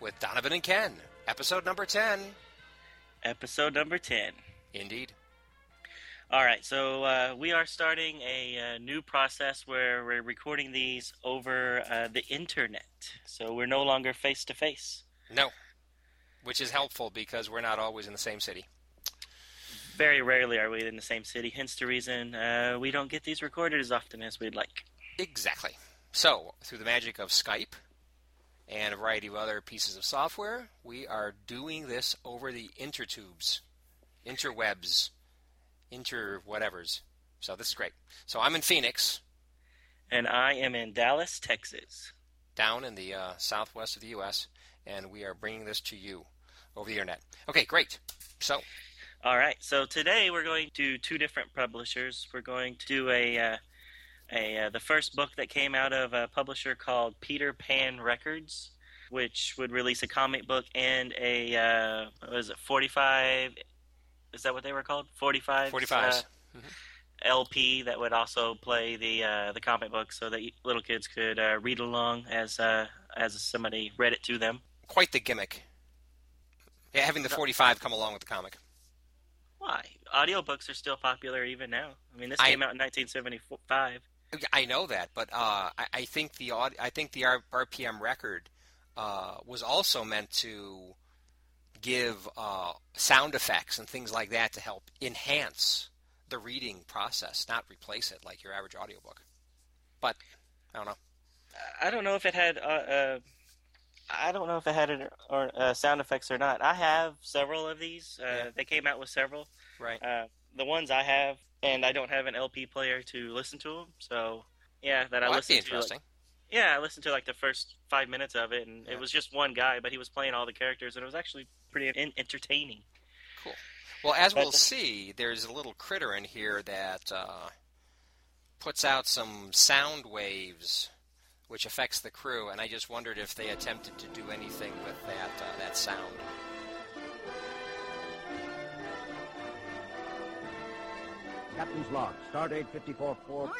with Donovan and Ken, episode number 10. Episode number 10. Indeed. All right, so uh, we are starting a, uh new process where we're recording these over uh, the internet. So we're no longer face to face. No, which is helpful because we're not always in the same city. Very rarely are we in the same city, hence the reason uh, we don't get these recorded as often as we'd like. Exactly. So, through the magic of Skype and a variety of other pieces of software, we are doing this over the intertubes, interwebs, inter whatevers. So, this is great. So, I'm in Phoenix, And I am in Dallas, Texas. down in the uh, southwest of the U.S., and we are bringing this to you over the internet. Okay, great. So, All right, so today we're going to two different publishers. We're going to do a uh, a uh, the first book that came out of a publisher called Peter Pan Records, which would release a comic book and a uh, what was it forty five? Is that what they were called? Forty five. 45s. LP that would also play the uh, the comic book, so that little kids could uh, read along as uh, as somebody read it to them. quite the gimmick. Yeah, having the 45 come along with the comic. Why? Audiobooks are still popular even now. I mean, this I- came out in 1975. I know that, but uh, I, I think the I think the RPM record uh, was also meant to give uh, sound effects and things like that to help enhance the reading process, not replace it like your average audiobook. But I don't know. I don't know if it had. Uh, uh, I don't know if it had it or uh, sound effects or not. I have several of these. Uh, Yeah. They came out with several. Right. The ones I have, and I don't have an LP player to listen to them. So yeah, that I Well, that'd listened to. Like, interesting. yeah, I listened to like the first five minutes of it, and Yeah. it was just one guy, but he was playing all the characters, and it was actually pretty en- entertaining. Cool. Well, as But- we'll see, there's a little critter in here that uh, puts out some sound waves, which affects the crew, and I just wondered if they attempted to do anything with that uh, that sound. Captain's log, Stardate 54-4.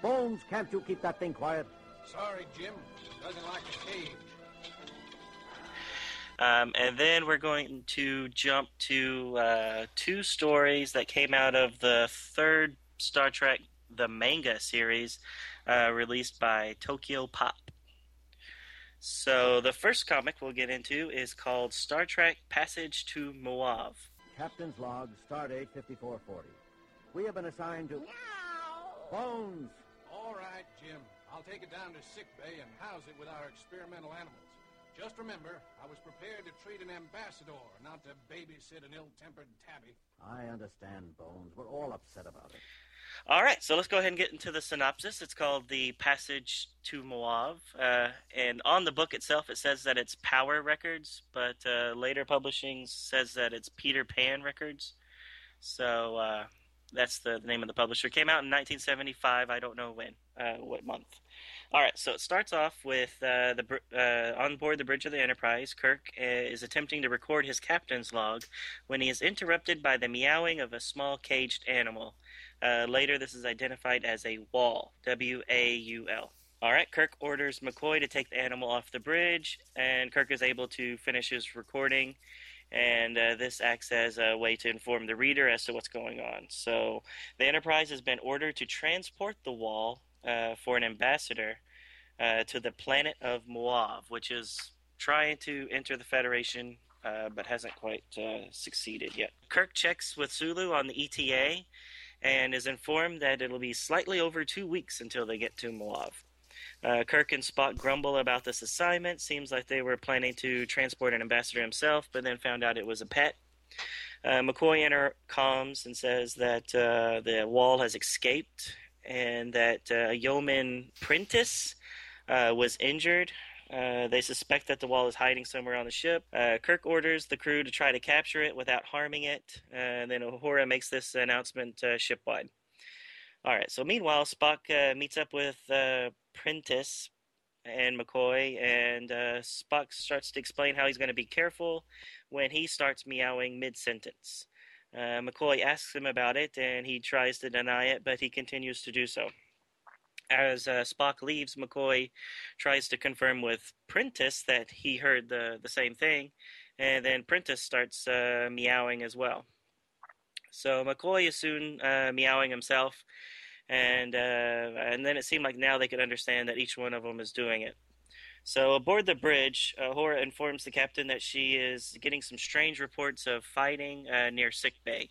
Bones, can't you keep that thing quiet? Sorry, Jim. Doesn't like a cage. Um, and then we're going to jump to uh, two stories that came out of the third Star Trek, the manga series, uh, released by Tokyo Pop. So the first comic we'll get into is called Star Trek Passage to Moav. Captain's log, Stardate 5440. We have been assigned to... Bones! All right, Jim. I'll take it down to sick bay and house it with our experimental animals. Just remember, I was prepared to treat an ambassador, not to babysit an ill-tempered tabby. I understand, Bones. We're all upset about it. All right, so let's go ahead and get into the synopsis. It's called The Passage to Moav. Uh, and on the book itself, it says that it's Power Records, but uh, later publishing says that it's Peter Pan Records. So uh, that's the, the name of the publisher. Came out in 1975. I don't know when, uh, what month. All right, so it starts off with uh, the uh, on board the bridge of the Enterprise. Kirk is attempting to record his captain's log when he is interrupted by the meowing of a small caged animal. Uh, later, this is identified as a waul. W A U L. All right, Kirk orders McCoy to take the animal off the bridge, and Kirk is able to finish his recording. And uh, this acts as a way to inform the reader as to what's going on. So, the Enterprise has been ordered to transport the waul uh, for an ambassador uh, to the planet of Moav, which is trying to enter the Federation uh, but hasn't quite uh, succeeded yet. Kirk checks with Sulu on the ETA and is informed that it'll be slightly over two weeks until they get to Moav. Uh, Kirk and Spock grumble about this assignment. Seems like they were planning to transport an ambassador himself, but then found out it was a pet. Uh, McCoy intercoms and says that uh, the waul has escaped and that uh, Yeoman Prentice uh, was injured Uh, they suspect that the waul is hiding somewhere on the ship. Uh, Kirk orders the crew to try to capture it without harming it, uh, and then Uhura makes this announcement uh, shipwide. All right, so meanwhile, Spock uh, meets up with Prentice and McCoy, and Spock starts to explain how he's going to be careful when he starts meowing mid sentence. McCoy asks him about it, and he tries to deny it, but he continues to do so as uh, Spock leaves, McCoy tries to confirm with Prentice that he heard the, the same thing, and then Prentice starts uh, meowing as well. So McCoy is soon uh, meowing himself, and uh, and then it seemed like now they could understand that each one of them is doing it. So aboard the bridge, Uhura informs the captain that she is getting some strange reports of fighting uh, near sick bay,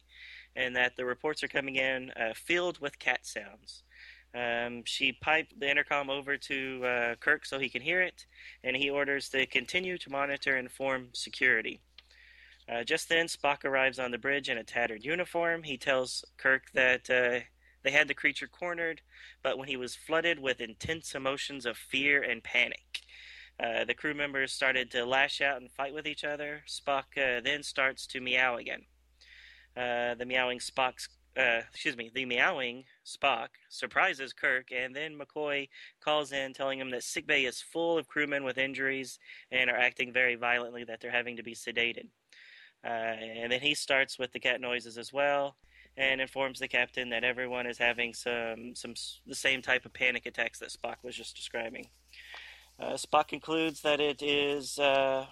and that the reports are coming in uh, filled with cat sounds. Um, she piped the intercom over to uh, Kirk so he can hear it, and he orders to continue to monitor and inform security. Uh, just then, Spock arrives on the bridge in a tattered uniform. He tells Kirk that uh, they had the creature cornered, but when he was flooded with intense emotions of fear and panic. Uh, the crew members started to lash out and fight with each other. Spock uh, then starts to meow again. Uh, the meowing Spock's uh, excuse me, the meowing Spock surprises Kirk, and then McCoy calls in telling him that sickbay is full of crewmen with injuries and are acting very violently, that they're having to be sedated. Uh, and then he starts with the cat noises as well, and informs the captain that everyone is having some some the same type of panic attacks that Spock was just describing. Uh, Spock concludes that it is uh,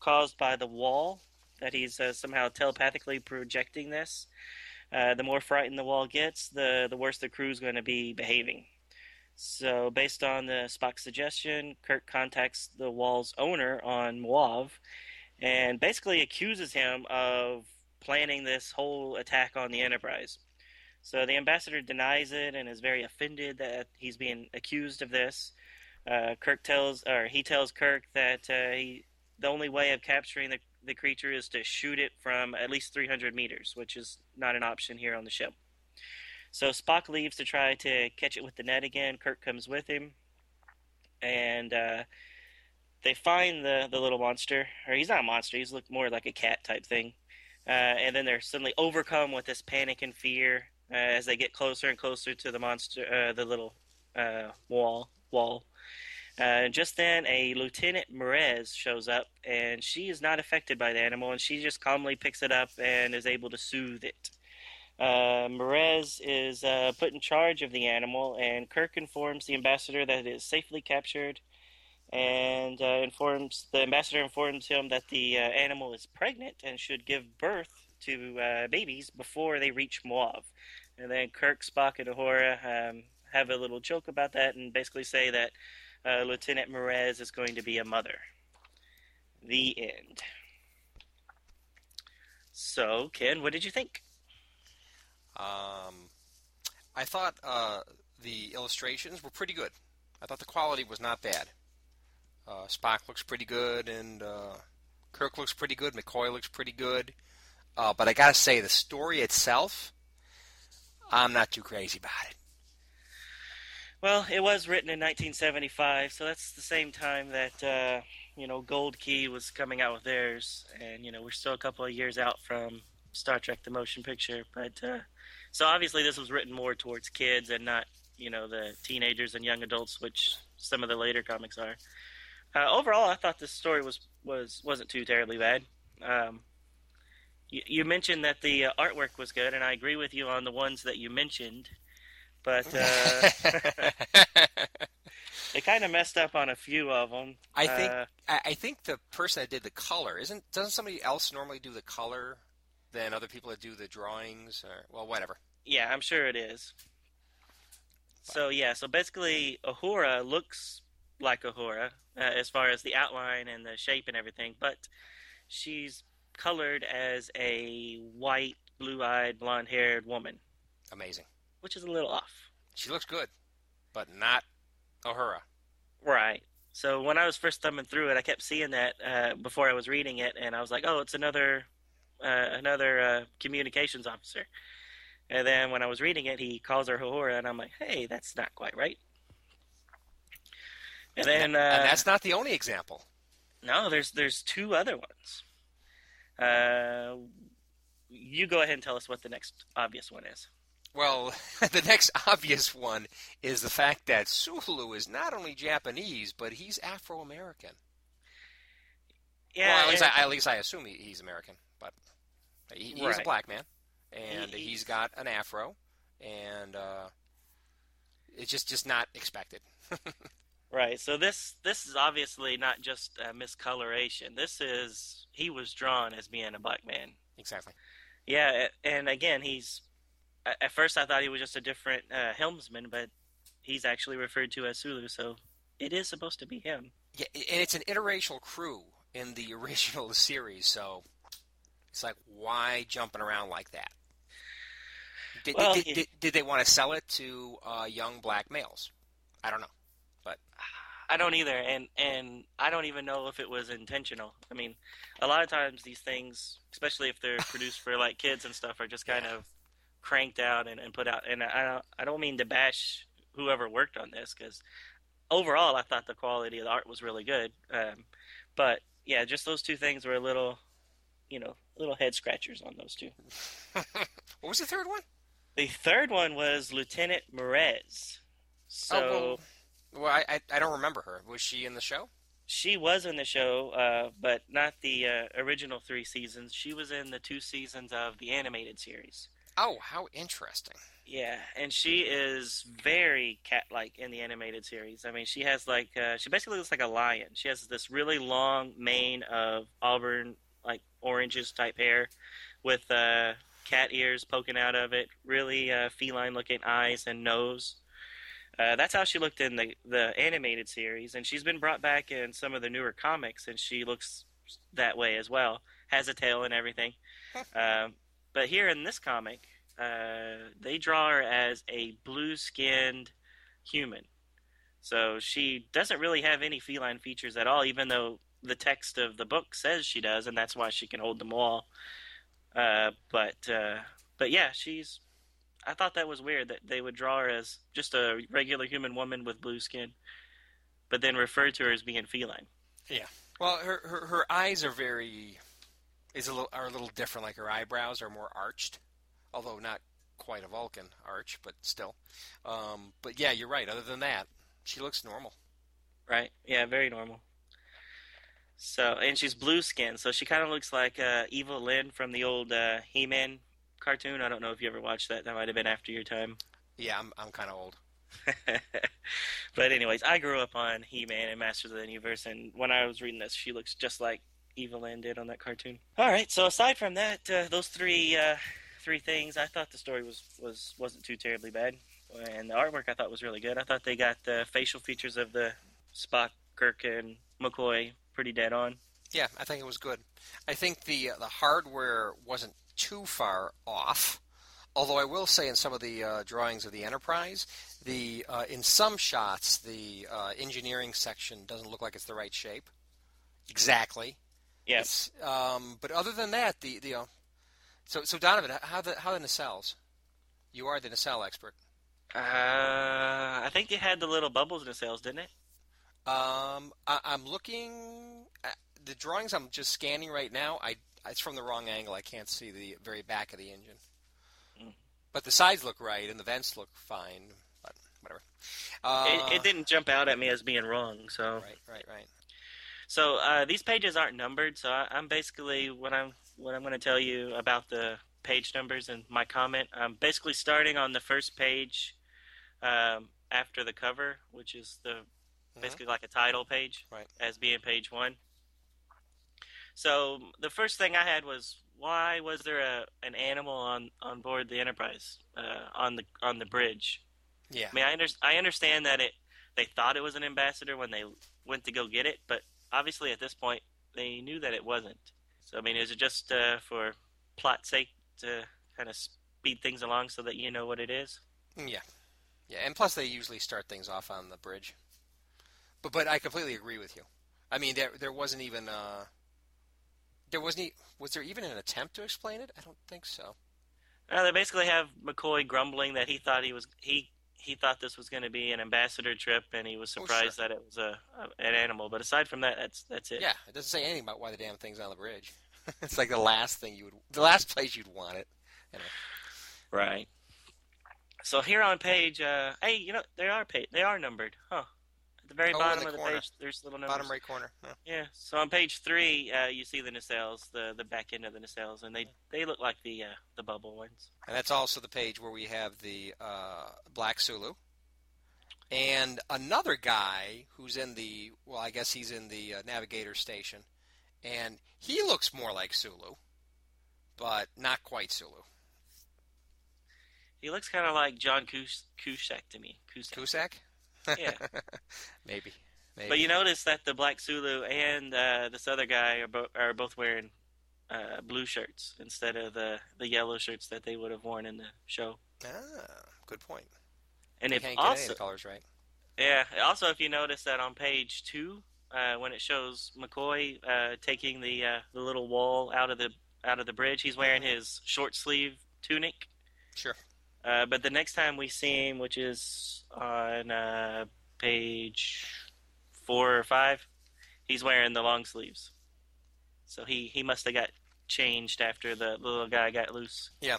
caused by the waul, that he's uh, somehow telepathically projecting this. Uh, the more frightened the waul gets, the, the worse the crew is going to be behaving. So, based on the Spock suggestion, Kirk contacts the waul's owner on Muav and basically accuses him of planning this whole attack on the Enterprise. So the ambassador denies it and is very offended that he's being accused of this. Uh, Kirk tells, or he tells Kirk that uh, he, the only way of capturing the the creature is to shoot it from at least 300 meters, which is not an option here on the ship. So Spock leaves to try to catch it with the net again. Kirk comes with him, and uh, they find the the little monster. Or he's not a monster; he's looked more like a cat type thing. Uh, and then they're suddenly overcome with this panic and fear uh, as they get closer and closer to the monster, uh, the little uh, waul waul. Uh, just then, a Lieutenant M'Ress shows up, and she is not affected by the animal, and she just calmly picks it up and is able to soothe it. Uh, M'Ress is uh, put in charge of the animal, and Kirk informs the ambassador that it is safely captured, and uh, informs the ambassador informs him that the uh, animal is pregnant and should give birth to uh, babies before they reach Muav. And then Kirk, Spock, and Uhura um, have a little joke about that, and basically say that uh, Lieutenant M'Ress is going to be a mother. The end. So, Ken, what did you think? Um, I thought uh, the illustrations were pretty good. I thought the quality was not bad. Uh, Spock looks pretty good, and uh, Kirk looks pretty good. McCoy looks pretty good. Uh, but I gotta say, the story itself, I'm not too crazy about it. Well, it was written in 1975, so that's the same time that uh, you know Gold Key was coming out with theirs, and you know we're still a couple of years out from Star Trek: The Motion Picture. But uh, so obviously this was written more towards kids and not you know the teenagers and young adults, which some of the later comics are. Uh, overall, I thought this story was was wasn't too terribly bad. Um, you, you, mentioned that the uh, artwork was good, and I agree with you on the ones that you mentioned but uh, they kind of messed up on a few of them. I think uh, I think the person that did the color isn't doesn't somebody else normally do the color than other people that do the drawings or well whatever. Yeah, I'm sure it is. So yeah, so basically, Uhura looks like Uhura uh, as far as the outline and the shape and everything, but she's colored as a white, blue-eyed, blonde-haired woman. Amazing which is a little off. She looks good, but not Uhura. Right. So when I was first thumbing through it, I kept seeing that uh, before I was reading it, and I was like, "Oh, it's another uh, another uh, communications officer." And then when I was reading it, he calls her Uhura, and I'm like, "Hey, that's not quite right." And then uh, and that's not the only example. no, there's there's two other ones. Uh, you go ahead and tell us what the next obvious one is. Well, the next obvious one is the fact that Sulu is not only Japanese, but he's Afro American. Yeah, well, at least, I, at least I assume he, he's American, but he, he's a black man, and He- he's he's- got an afro, and uh, it's just just not expected. Right. So this this is obviously not just a miscoloration. This is he was drawn as being a black man. exactly. Yeah, and again, he's at first I thought he was just a different uh, helmsman, but he's actually referred to as Sulu, so it is supposed to be him. Yeah, and it's an interracial crew in the original series, so it's like why jumping around like that? Did, Well, did, did, did they want to sell it to uh, young black males? I don't know. But I don't either, and and I don't even know if it was intentional. I mean, a lot of times these things, especially if they're produced for like kids and stuff, are just kind Yeah. of cranked out and, and put out. And I don't I don't mean to bash whoever worked on this because overall I thought the quality of the art was really good. Um, but yeah, just those two things were a little, you know, little head scratchers on those two. what was the third one? The third one was Lieutenant M'Ress. So. oh, well, well I, I I don't remember her. Was she in the show? She was in the show, uh, but not the uh, original three seasons. She was in the two seasons of the animated series. Oh, how interesting. Yeah, and she is very cat-like in the animated series. I mean, she has like uh, she basically looks like a lion. She has this really long mane of auburn, like oranges type hair, with uh, cat ears poking out of it. Really uh, feline-looking eyes and nose. Uh, that's how she looked in the the animated series, and she's been brought back in some of the newer comics, and she looks that way as well. Has a tail and everything. um, but here in this comic, uh, they draw her as a blue-skinned human. So she doesn't really have any feline features at all, even though the text of the book says she does, and that's why she can hold them all. Uh, but uh, but yeah, she's. I thought that was weird that they would draw her as just a regular human woman with blue skin, but then refer to her as being feline. Yeah. Well, her, her her eyes are very is a little are a little different. Like her eyebrows are more arched, although not quite a Vulcan arch, but still. Um, but yeah, you're right. Other than that, she looks normal. Right? Yeah, very normal. So, and she's blue skin, so she kind of looks like uh, Evil-Lyn from the old uh, He-Man cartoon. I don't know if you ever watched that. That might have been after your time. Yeah, I'm I'm kind of old. but anyways, I grew up on He-Man and Masters of the Universe, and when I was reading this, she looks just like Evil-Lyn did on that cartoon. All right, so aside from that, uh, those three uh, three things, I thought the story was was wasn't too terribly bad, and the artwork I thought was really good. I thought they got the facial features of the Spock, Kirk, and McCoy pretty dead on. Yeah, I think it was good. I think the uh, the hardware wasn't too far off. Although I will say, in some of the uh, drawings of the Enterprise, the uh, in some shots the uh, engineering section doesn't look like it's the right shape. Exactly. It's, um, but other than that, the the uh, so so Donovan, how the how the nacelles? You are the nacelle expert. uh, I think it had the little bubbles in the sails, didn't it? Um, I, I'm looking at the drawings. I'm just scanning right now. I it's from the wrong angle. I can't see the very back of the engine. Mm. But the sides look right and the vents look fine. But whatever. Uh, it, it didn't jump out at me as being wrong, so. Right, right, right. So uh, these pages aren't numbered, so I, I'm basically what I'm what I'm going to tell you about the page numbers and my comment. I'm basically starting on the first page um, after the cover, which is the Mhm. basically like a title page, Right. as being page one. So the first thing I had was why was there a an animal on on board the Enterprise uh, on the on the bridge? Yeah. I mean, I, under, I understand that it they thought it was an ambassador when they went to go get it, but obviously at this point they knew that it wasn't. So I mean, is it just uh, for plot sake to kind of speed things along so that you know what it is? Yeah. Yeah, and plus they usually start things off on the bridge. But but I completely agree with you. I mean there there wasn't even uh there wasn't e- was there even an attempt to explain it? I don't think so. Uh, they basically have McCoy grumbling that he thought he was he he thought this was going to be an ambassador trip, and he was Oh, surprised that it was a, an animal. But aside from that, that's that's it. Yeah, it doesn't say anything about why the damn thing's on the bridge. it's like the last thing you would, the last place you'd want it. Right. So here on page, uh, hey, you know they are pa- they are numbered, huh? At the very Oh, bottom the of the corner. page, there's little numbers. Bottom right corner. Yeah. Yeah. So on page three, uh, you see the nacelles, the the back end of the nacelles, and they they look like the uh, the bubble ones. And that's also the page where we have the uh, Black Sulu. And another guy who's in the, well, I guess he's in the uh, navigator station. And he looks more like Sulu, but not quite Sulu. He looks kind of like John Kus- Cusack to me. Cusack. Cusack? Yeah. Maybe. Maybe. But you notice that the Black Sulu and uh, this other guy are, bo- are both wearing uh, blue shirts instead of the, the yellow shirts that they would have worn in the show. Ah, good point. And You if can't get any also, of the colors right. yeah, also if you notice that on page two, uh, when it shows McCoy uh, taking the uh, the little waul out of the out of the bridge, he's wearing his short sleeve tunic. Sure. Uh, but the next time we see him, which is on uh, page four or five, he's wearing the long sleeves. So he, he must have got changed after the little guy got loose. Yeah,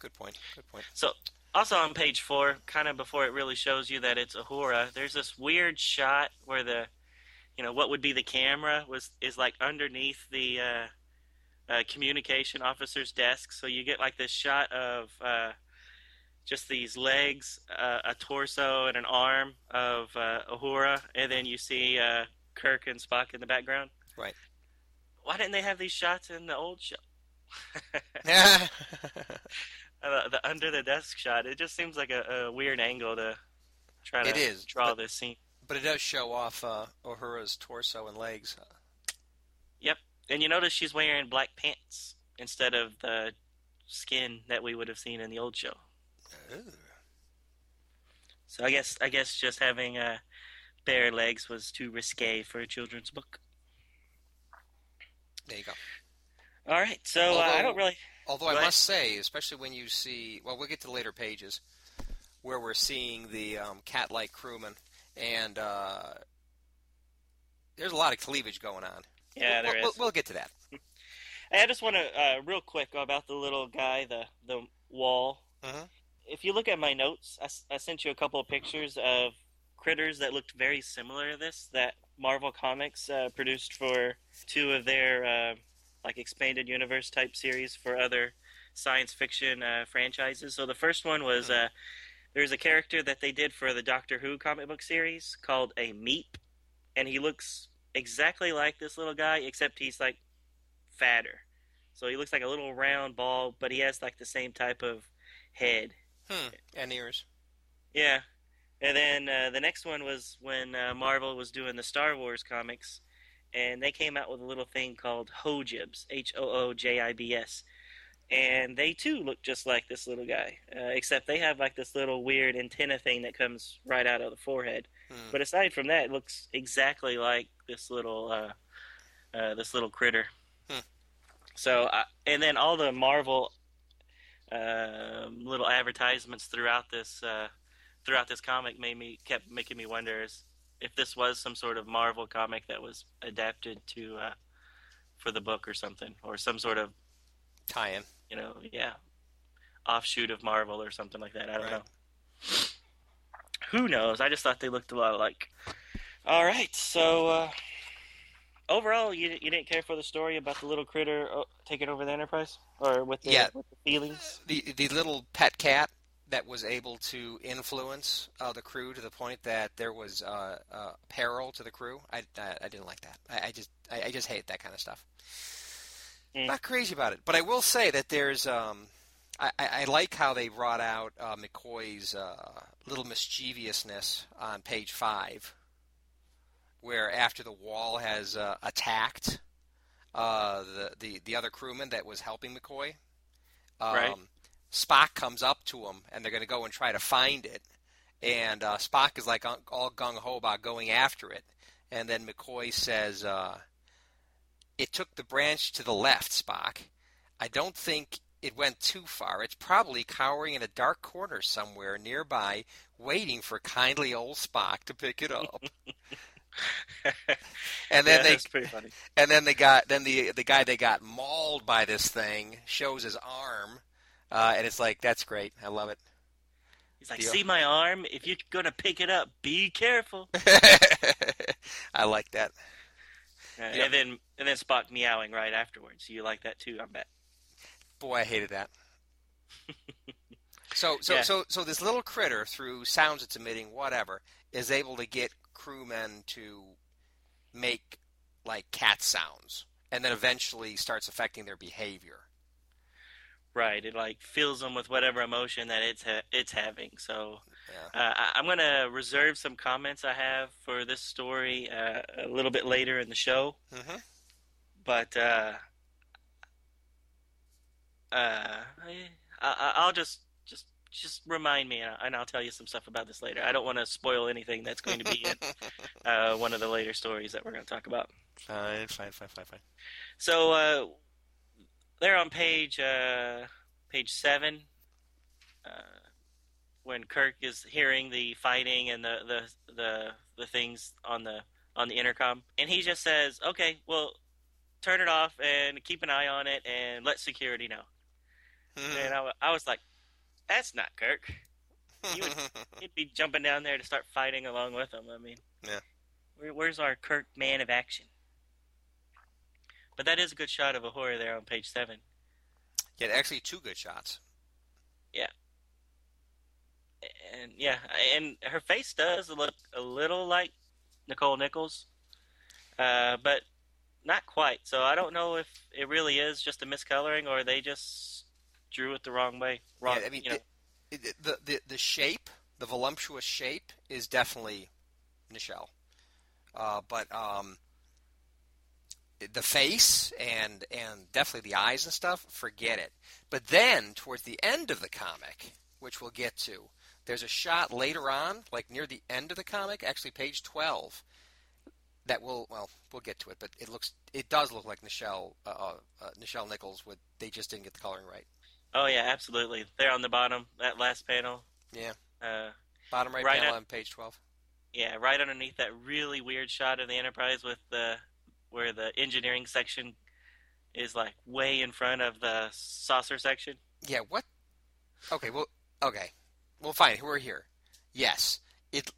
good point. Good point. So also on page four, kind of before it really shows you that it's Uhura, there's this weird shot where the, you know, what would be the camera was is like underneath the uh, uh, communication officer's desk. So you get like this shot of uh, just these legs, uh, a torso, and an arm of uh, Uhura, and then you see uh, Kirk and Spock in the background. Right. Why didn't they have these shots in the old show? Yeah. Uh, the under the desk shot. It just seems like a, a weird angle to try to It is, draw but- this scene. but it does show off uh, Uhura's torso and legs. Yep, and you notice she's wearing black pants instead of the skin that we would have seen in the old show. Ooh. So I guess I guess just having uh, bare legs was too risque for a children's book. There you go. All right, so uh, I don't really. Although I must say, especially when you see, well, we'll get to later pages where we're seeing the um, cat-like crewman, and uh, there's a lot of cleavage going on. Yeah, we'll, there is. we'll, we'll get to that. I just want to uh, real quick about the little guy, the the waul. Mhm. If you look at my notes, I sent you a couple of pictures of critters that looked very similar to this that Marvel Comics uh, produced for two of their uh, like expanded universe type series for other science fiction uh, franchises. So the first one was uh, there's a character that they did for the Doctor Who comic book series called a Meep, and he looks exactly like this little guy, except he's like fatter. So he looks like a little round ball, but he has like the same type of head. Hmm. And ears. Yeah. And then uh, the next one was when uh, Marvel was doing the Star Wars comics, and they came out with a little thing called Hoojibs, H O O J I B S. And they too look just like this little guy, uh, except they have like this little weird antenna thing that comes right out of the forehead. Hmm. But aside from that, it looks exactly like this little uh, uh, this little critter. Hmm. So, uh, and then all the Marvel um little advertisements throughout this uh, throughout this comic made me kept making me wonder if this was some sort of Marvel comic that was adapted to uh, for the book or something, or some sort of Tie-in. you know yeah offshoot of Marvel or something like that. I don't Right. know. Who knows? I just thought they looked a lot alike. All right, so uh, overall, you you didn't care for the story about the little critter uh, taking over the Enterprise, or with the, Yeah. with the feelings. The the little pet cat that was able to influence uh, the crew to the point that there was uh, uh, peril to the crew. I, I, I didn't like that. I, I just I, I just hate that kind of stuff. Mm. Not crazy about it, but I will say that there's um, I, I I like how they brought out uh, McCoy's uh, little mischievousness on page five, where after the waul has uh, attacked uh, the, the the other crewman that was helping McCoy, um, Right. Spock comes up to him, and they're going to go and try to find it, and uh, Spock is like all gung ho about going after it, and then McCoy says. Uh, it took the branch to the left, Spock. I don't think it went too far. It's probably cowering in a dark corner somewhere nearby, waiting for kindly old Spock to pick it up. and then yeah, they that's pretty funny. and then they got then the the guy they got mauled by this thing shows his arm, uh, and it's like that's great. I love it. He's like, Deal. "See my arm? If you're gonna pick it up, be careful." I like that. Uh, Yeah. And then and then Spock meowing right afterwards. You like that too, I bet. Boy, I hated that. so so Yeah. so so this little critter through sounds it's emitting, whatever, is able to get crewmen to make like cat sounds, and then eventually starts affecting their behavior. Right. It like fills them with whatever emotion that it's ha- it's having. So Yeah. uh, I- I'm gonna reserve some comments I have for this story uh, a little bit later in the show. hmm but uh, uh, I, I'll just just remind me, and I'll tell you some stuff about this later. I don't want to spoil anything that's going to be in uh, one of the later stories that we're going to talk about. fine, fine, fine, fine, fine. So uh, they're on page uh, page seven. Uh, when Kirk is hearing the fighting and the, the the the things on the on the intercom, and he just says, "Okay, well, turn it off and keep an eye on it and let security know." And I, I was like, "That's not Kirk. You would- He'd be jumping down there to start fighting along with him. I mean, Yeah. Where, where's our Kirk man of action? But that is a good shot of Uhura there on page seven. yeah, actually, two good shots. Yeah. And yeah, and her face does look a little like Nichelle Nichols, uh, but not quite. So I don't know if it really is just a miscoloring or they just drew it the wrong way. Wrong. Yeah, I mean, you know. it- the, the the shape, the voluptuous shape, is definitely Nichelle. Uh, but um, the face and and definitely the eyes and stuff, forget it. But then towards the end of the comic, which we'll get to, there's a shot later on, like near the end of the comic, actually page twelve. That will well, we'll get to it, but it looks, it does look like Nichelle, uh, uh, uh, Nichelle Nichols. Would they just didn't get the coloring right? Oh yeah, absolutely. There on the bottom, that last panel. Yeah. Uh, Bottom right, Right panel on page twelve. yeah, right underneath that really weird shot of the Enterprise with the where the engineering section is like way in front of the saucer section. Yeah, what? Okay, well, okay. Well, fine. We're here. Yes. It.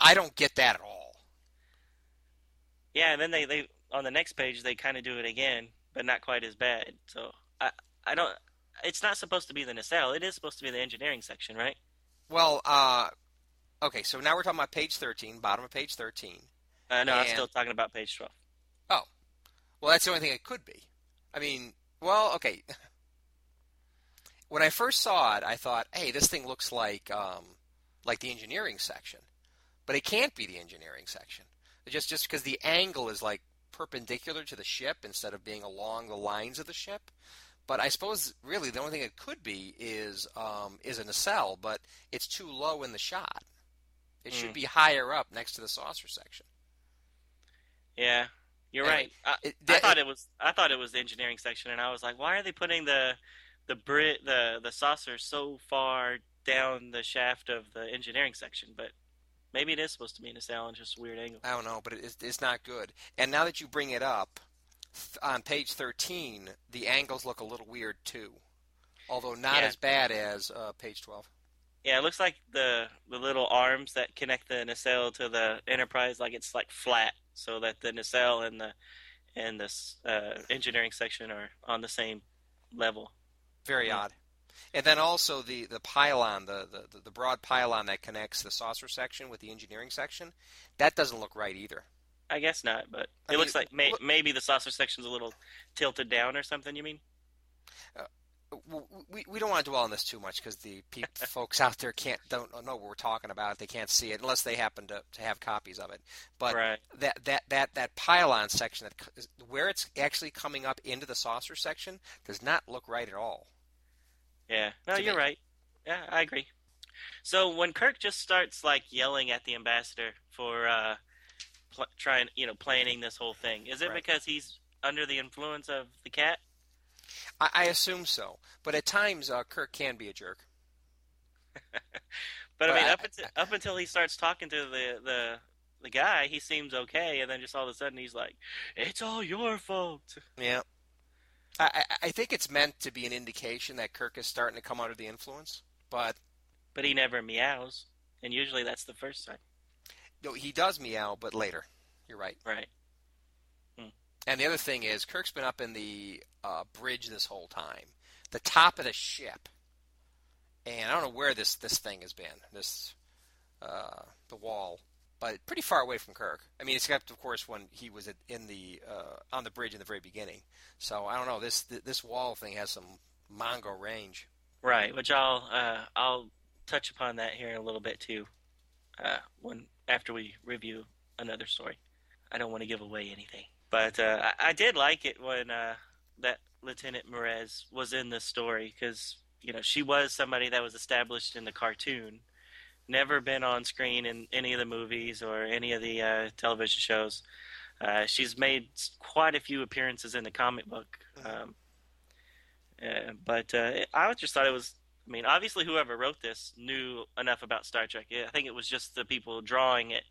I don't get that at all. Yeah, and then they, they on the next page they kind of do it again, but not quite as bad. So I I don't. It's not supposed to be the nacelle. It is supposed to be the engineering section, right? Well, uh, okay. So now we're talking about page thirteen, bottom of page thirteen. Uh, no, I'm still talking about page twelve. Oh, Well, that's the only thing it could be. I mean, well, okay. When I first saw it, I thought, "Hey, this thing looks like um, like the engineering section," but it can't be the engineering section. Just just because the angle is like perpendicular to the ship instead of being along the lines of the ship. But I suppose really the only thing it could be is um, is a nacelle, but it's too low in the shot. It should Mm. be higher up next to the saucer section. Yeah, you're right. I, It, I thought it was I thought it was the engineering section, and I was like, why are they putting the the Brit the the saucer so far down the shaft of the engineering section? But maybe it is supposed to be a nacelle and just a weird angle. I don't know, but it, it's, it's not good. And now that you bring it up, on page 13, the angles look a little weird too. Although not Yeah. as bad as uh, page 12. Yeah, it looks like the the little arms that connect the nacelle to the Enterprise, like it's like flat, so that the nacelle and the and the uh, engineering section are on the same level. Very Yeah. odd. And then also the, the pylon, the, the, the broad pylon that connects the saucer section with the engineering section, that doesn't look right either. I guess not, but I it mean, looks like may, look- maybe the saucer section's a little tilted down or something. You mean? W- We, we don't want to dwell on this too much because the folks out there can't don't know what we're talking about. They can't see it unless they happen to, to have copies of it. But right. that that that that pylon section that where it's actually coming up into the saucer section does not look right at all. Yeah. No, you're me. right. Yeah, I agree. So when Kirk just starts like yelling at the ambassador for uh, pl- trying, you know, planning this whole thing, is it Right. because he's under the influence of the cat? I, I assume so, but at times uh, Kirk can be a jerk. but I mean, I- up until up until he starts talking to the the the guy, he seems okay, and then just all of a sudden he's like, "It's all your fault." Yeah. I, I I think it's meant to be an indication that Kirk is starting to come under the influence, but But he never meows, and usually that's the first sign, no, he does meow, but later. You're right. right? And the other thing is, Kirk's been up in the uh, bridge this whole time, the top of the ship, and I don't know where this this thing has been, this uh, the waul, but pretty far away from Kirk. I mean, except of course when he was at, in the uh, on the bridge in the very beginning. So I don't know. This this waul thing has some Mongo range. Right, which I'll uh, I'll touch upon that here in a little bit too, uh, when after we review another story. I don't want to give away anything, but uh, I, I did like it when uh, that Lieutenant M'Ress was in the story because you know she was somebody that was established in the cartoon, never been on screen in any of the movies or any of the uh, television shows. Uh, she's made quite a few appearances in the comic book. Um, uh, but uh, I just thought it was. I mean, obviously, whoever wrote this knew enough about Star Trek. I think it was just the people drawing it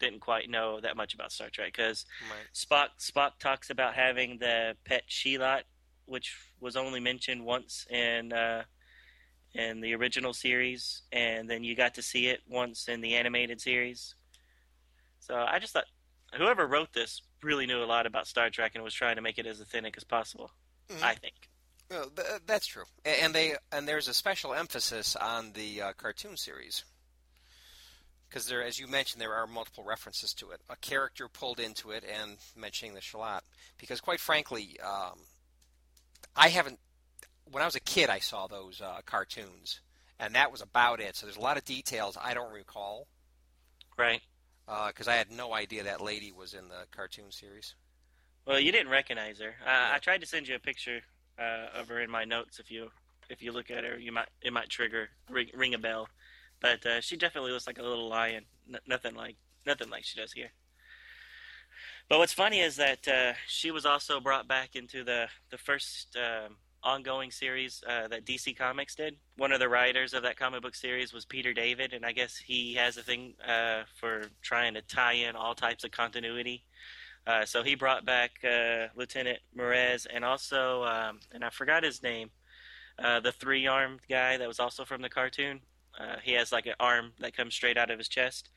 didn't quite know that much about Star Trek because Right. Spock Spock talks about having the pet sehlat, which was only mentioned once in uh, in the original series, and then you got to see it once in the animated series. So I just thought whoever wrote this really knew a lot about Star Trek and was trying to make it as authentic as possible. Mhm. I think. Well, th- that's true, and they and there's a special emphasis on the uh, cartoon series because there, as you mentioned, there are multiple references to it. A character pulled into it and mentioning the sehlat. Because quite frankly, um, I haven't. When I was a kid, I saw those uh, cartoons, and that was about it. So there's a lot of details I don't recall Right. because I had no idea that lady was in the cartoon series. Well, you didn't recognize her. Uh, I tried to send you a picture uh, of her in my notes. If you if you look at her, you might it might trigger ring, ring a bell. But uh, she definitely looks like a little lion. N- nothing like nothing like she does here. But what's funny is that uh, she was also brought back into the the first um, ongoing series uh, that DC Comics did. One of the writers of that comic book series was Peter David, and I guess he has a thing uh, for trying to tie in all types of continuity. Uh, so he brought back uh, Lieutenant M'Ress and also, um, and I forgot his name, uh, the three armed guy that was also from the cartoon. Uh, he has like an arm that comes straight out of his chest.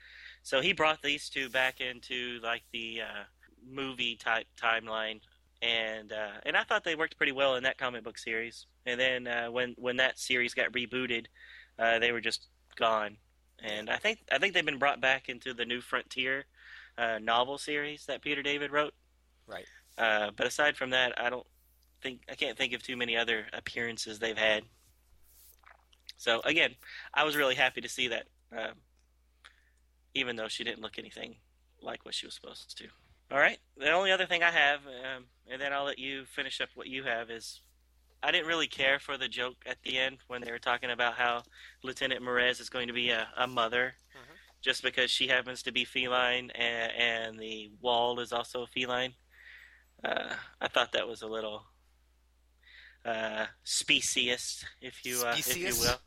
So he brought these two back into like the uh, movie type timeline, and and I thought they worked pretty well in that comic book series. And then when when that series got rebooted, they were just gone. And I think I think they've been brought back into the New Frontier uh, novel series that Peter David wrote. Right. Uh, but aside from that, I don't think I can't think of too many other appearances they've had. So again, I was really happy to see that, um, even though she didn't look anything like what she was supposed to. All right. The only other thing I have, um, and then I'll let you finish up what you have, is I didn't really care for the joke at the end when they were talking about how Lieutenant M'Ress is going to be a, a mother. Just because she happens to be feline and, and the waul is also feline. Uh, I thought that was a little uh, specious, if you uh, if you will.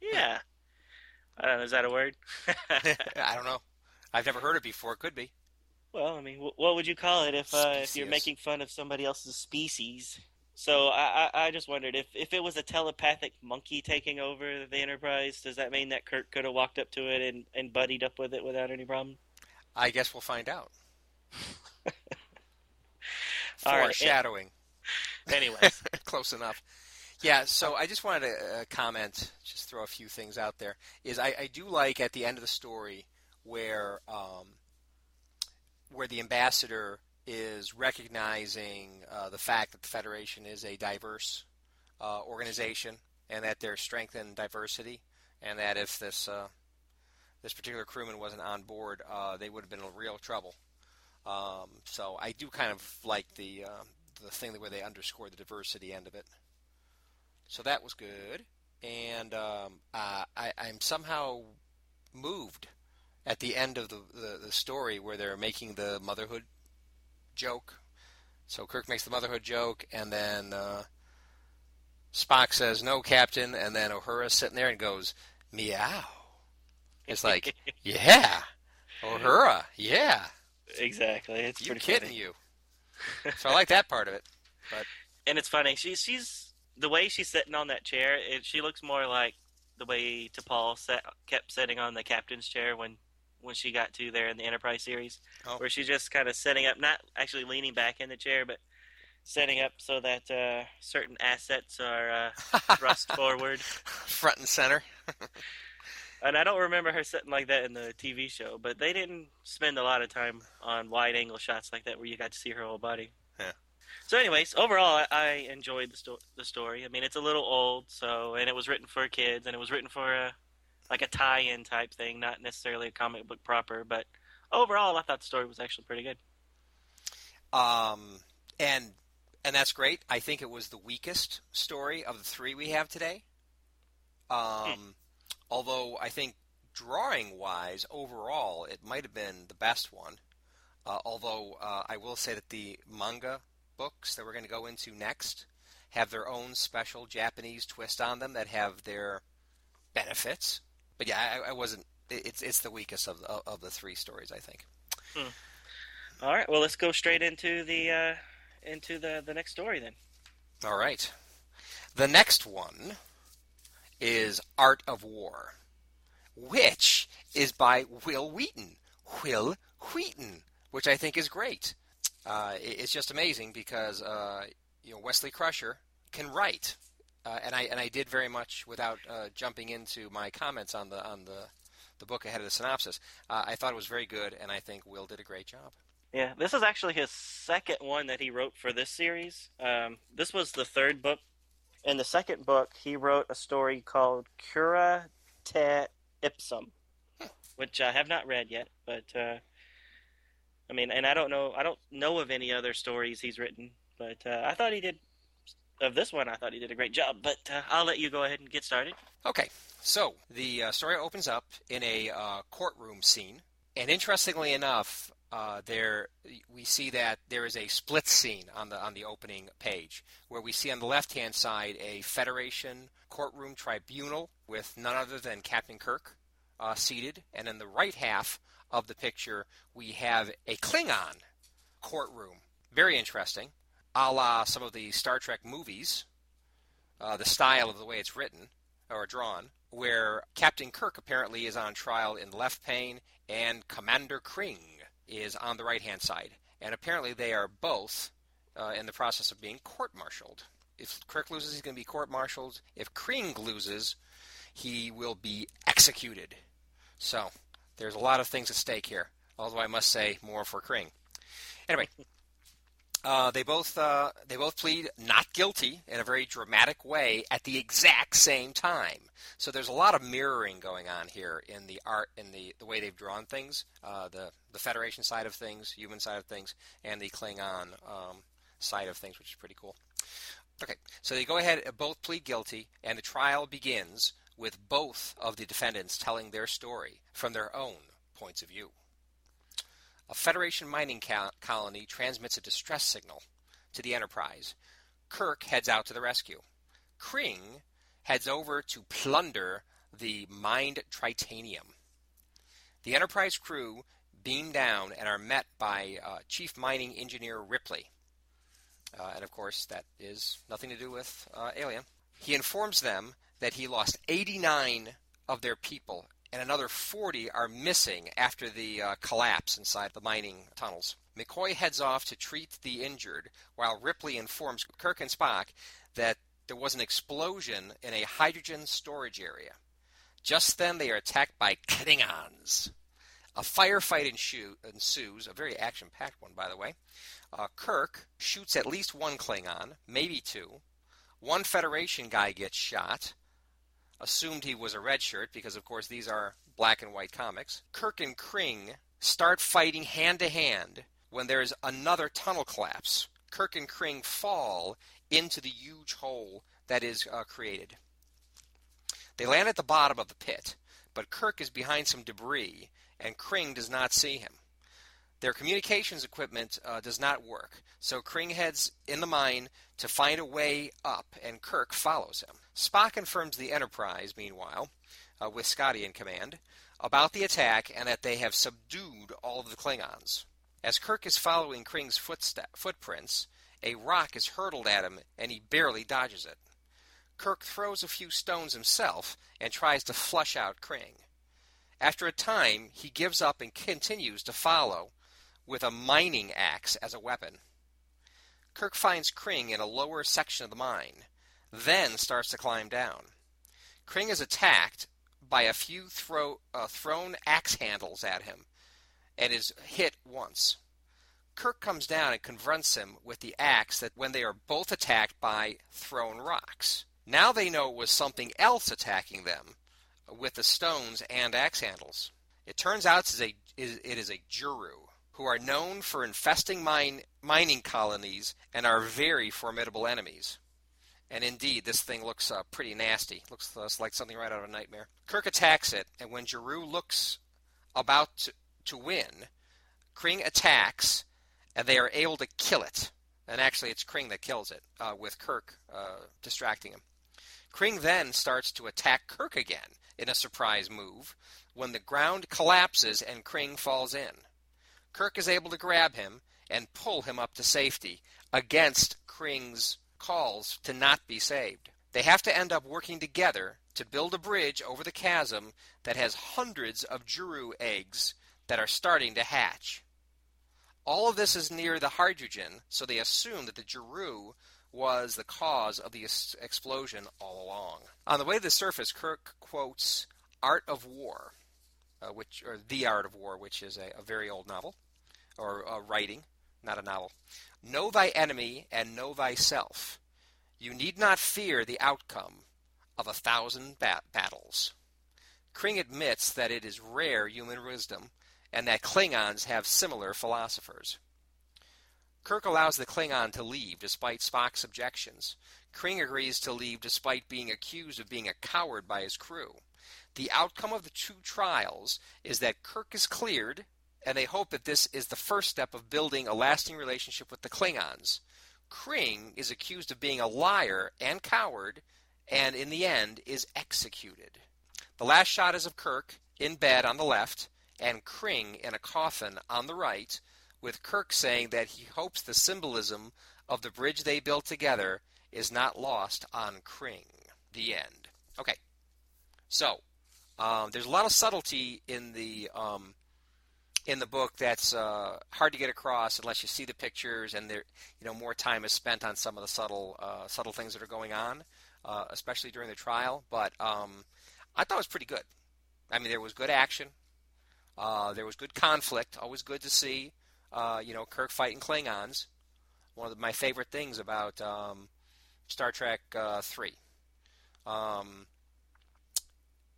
Yeah. I don't know. Is that a word? I don't know. I've never heard it before. It could be. Well, I mean, what would you call it if uh, if you're making fun of somebody else's species? So I, I I just wondered if if it was a telepathic monkey taking over the Enterprise, does that mean that Kirk could have walked up to it and and buddied up with it without any problem? I guess we'll find out. All right. Foreshadowing. Anyways, Close enough. Yeah, so I just wanted to uh, comment, just throw a few things out there. Is I, I do like at the end of the story where um, where the ambassador is recognizing uh, the fact that the Federation is a diverse uh, organization and that there's strength in diversity, and that if this uh, this particular crewman wasn't on board, uh, they would have been in real trouble. Um, so I do kind of like the um, the thing where they underscore the diversity end of it. So that was good, and um, uh, I, I'm somehow moved at the end of the, the, the story where they're making the motherhood joke. So Kirk makes the motherhood joke, and then uh, Spock says, "No, Captain," and then Uhura's sitting there and goes, "Meow." It's like, yeah, Uhura, yeah. Exactly. It's you pretty kidding funny. you? So I like that part of it. But And it's funny. She's she's the way she's sitting on that chair. It, she looks more like the way T'Pol sat, kept sitting on the captain's chair when when she got to there in the Enterprise series, Oh. where she's just kind of sitting up, not actually leaning back in the chair, but setting up so that uh, certain assets are uh, thrust forward. Front and center. And I don't remember her sitting like that in the TV show, but they didn't spend a lot of time on wide angle shots like that where you got to see her whole body. Yeah. So, anyways, overall, I, I enjoyed the, sto- the story. I mean, it's a little old, so and it was written for kids, and it was written for a like a tie-in type thing, not necessarily a comic book proper. But overall, I thought the story was actually pretty good. Um, and and that's great. I think it was the weakest story of the three we have today. Um, although I think drawing wise, overall, it might have been the best one. Uh, although uh, I will say that the manga books that we're going to go into next have their own special Japanese twist on them that have their benefits. But yeah, I, I wasn't. It's it's the weakest of the, of the three stories, I think. All right, well, let's go straight into the uh, into the the next story then. All right. The next one is Art of War, which is by Wil Wheaton. Wil Wheaton, which I think is great. Uh, it- it's just amazing because uh, you know Wesley Crusher can write, uh, and I and I did very much without uh, jumping into my comments on the on the the book ahead of the synopsis. Uh, I thought it was very good, and I think Wil did a great job. Yeah, this is actually his second one that he wrote for this series. Um, this was the third book. In the second book, he wrote a story called Cura Te Ipsum, which I have not read yet. But uh, I mean, and I don't know, I don't know of any other stories he's written. But uh, I thought he did of this one. I thought he did a great job. But uh, I'll let you go ahead and get started. Okay, so the uh, story opens up in a uh, courtroom scene, and interestingly enough, uh, there we see that there is a split scene on the on the opening page, where we see on the left hand side a Federation courtroom tribunal with none other than Captain Kirk uh, seated, and in the right half of the picture we have a Klingon courtroom. Very interesting, a la some of the Star Trek movies. Uh, the style of the way it's written or drawn, where Captain Kirk apparently is on trial in left pane and Commander Kring is on the right hand side. And apparently they are both uh, in the process of being court martialed. If Kirk loses, he's going to be court martialed. If Kring loses, he will be executed. So there's a lot of things at stake here, although I must say more for Kring. Anyway, uh, they both uh, they both plead not guilty in a very dramatic way at the exact same time. So there's a lot of mirroring going on here in the art in the, the way they've drawn things, uh, the the Federation side of things, human side of things, and the Klingon um, side of things, which is pretty cool. Okay, so they go ahead and both plead guilty, and the trial begins with both of the defendants telling their story from their own points of view. A Federation mining co- colony transmits a distress signal to the Enterprise. Kirk heads out to the rescue. Kring heads over to plunder the mined tritanium. The Enterprise crew beam down and are met by uh, Chief Mining Engineer Ripley. Uh, and of course, that is nothing to do with uh, Alien. He informs them that he lost 89 of their people and another 40 are missing after the uh, collapse inside the mining tunnels. McCoy heads off to treat the injured, while Ripley informs Kirk and Spock that there was an explosion in a hydrogen storage area. Just then, they are attacked by Klingons. A firefight ensu- ensues, a very action packed one, by the way. Uh, Kirk shoots at least one Klingon, maybe two. One Federation guy gets shot assumed he was a red shirt because, of course, these are black and white comics. Kirk and Kring start fighting hand to hand when there's another tunnel collapse. Kirk and Kring fall into the huge hole that is uh, created. They land at the bottom of the pit, but Kirk is behind some debris and Kring does not see him. Their communications equipment uh, does not work, so Kring heads in the mine to find a way up, and Kirk follows him. Spock informs the Enterprise, meanwhile, uh, with Scotty in command, about the attack and that they have subdued all of the Klingons. As Kirk is following Kring's footprints, a rock is hurled at him and he barely dodges it. Kirk throws a few stones himself and tries to flush out Kring. After a time, he gives up and continues to follow with a mining axe as a weapon. Kirk finds Kring in a lower section of the mine, then starts to climb down. Kring is attacked by a few uh, thrown axe handles at him and is hit once. Kirk comes down and confronts him with the axe that when they are both attacked by thrown rocks. Now they know it was something else attacking them with the stones and axe handles. It turns out it is a Juru, who are known for infesting mine, mining colonies and are very formidable enemies. And indeed, this thing looks uh, pretty nasty. Looks uh, like something right out of a nightmare. Kirk attacks it, and when Juru looks about to, to win, Kring attacks, and they are able to kill it. And actually, it's Kring that kills it, uh, with Kirk uh, distracting him. Kring then starts to attack Kirk again in a surprise move when the ground collapses and Kring falls in. Kirk is able to grab him and pull him up to safety against Kring's calls to not be saved. They have to end up working together to build a bridge over the chasm that has hundreds of Juru eggs that are starting to hatch. All of this is near the hydrogen, so they assume that the Juru was the cause of the explosion all along. On the way to the surface, Kirk quotes Art of War, uh, which or The Art of War, which is a, a very old novel or a writing, not a novel. Know thy enemy and know thyself. You need not fear the outcome of a thousand bat- battles. Kring admits that it is rare human wisdom and that Klingons have similar philosophers. Kirk allows the Klingon to leave despite Spock's objections. Kring agrees to leave despite being accused of being a coward by his crew. The outcome of the two trials is that Kirk is cleared, and they hope that this is the first step of building a lasting relationship with the Klingons. Kring is accused of being a liar and coward, and in the end is executed. The last shot is of Kirk in bed on the left, and Kring in a coffin on the right, with Kirk saying that he hopes the symbolism of the bridge they built together is not lost on Kring. The end. Okay. So, um, there's a lot of subtlety in the um, in the book that's uh, hard to get across unless you see the pictures and there, you know, more time is spent on some of the subtle uh, subtle things that are going on, uh, especially during the trial. But um, I thought it was pretty good. I mean, there was good action. Uh, there was good conflict. Always good to see uh, you know, Kirk fighting Klingons. One of my favorite things about um, Star Trek uh, Three, um,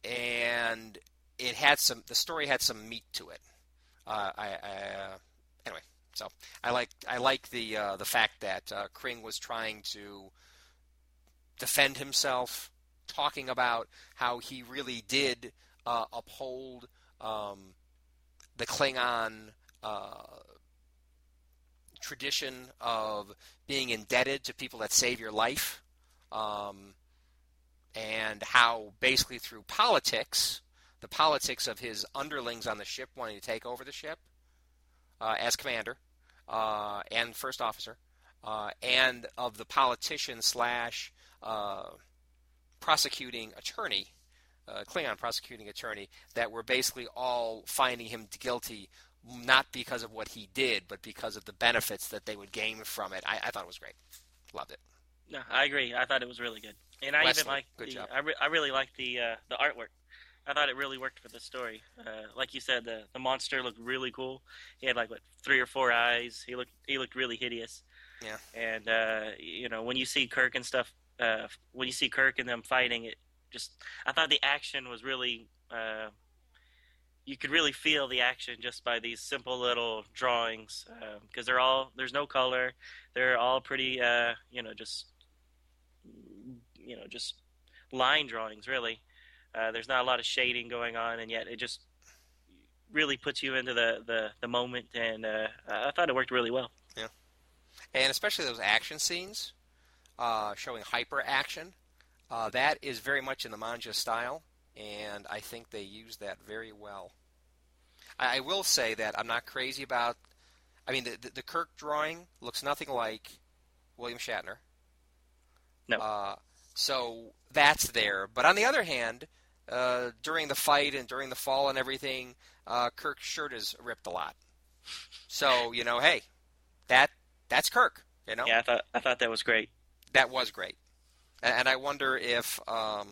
and it had some. The story had some meat to it. Uh, I, I uh, anyway, so I like I like the uh, the fact that uh, Kring was trying to defend himself, talking about how he really did uh, uphold um, the Klingon uh, tradition of being indebted to people that save your life, um, and how basically through politics, the politics of his underlings on the ship wanting to take over the ship uh, as commander uh, and first officer, uh, and of the politician slash uh, prosecuting attorney. Uh, Klingon prosecuting attorney that were basically all finding him guilty not because of what he did, but because of the benefits that they would gain from it. I, I thought it was great. Loved it. No, I agree. I thought it was really good, and I Wesley, even like the. Job. I, re- I really liked the uh, the artwork. I thought it really worked for the story. Uh, like you said, the the monster looked really cool. He had like what three or four eyes. He looked he looked really hideous. Yeah. And uh, you know when you see Kirk and stuff, uh, when you see Kirk and them fighting, it just I thought the action was really uh, you could really feel the action just by these simple little drawings because um, they're all there's no color they're all pretty uh, you know just you know just line drawings really uh, there's not a lot of shading going on and yet it just really puts you into the the, the moment, and uh, I thought it worked really well. Yeah, and especially those action scenes uh, showing hyper action. Uh, that is very much in the manga style, and I think they use that very well. I, I will say that I'm not crazy about. I mean, the, the, the Kirk drawing looks nothing like William Shatner. No. So that's there. But on the other hand, uh, during the fight and during the fall and everything, uh, Kirk's shirt is ripped a lot. So you know, hey, that that's Kirk. You know, Yeah, I thought I thought that was great. that was great. And, and I wonder if um,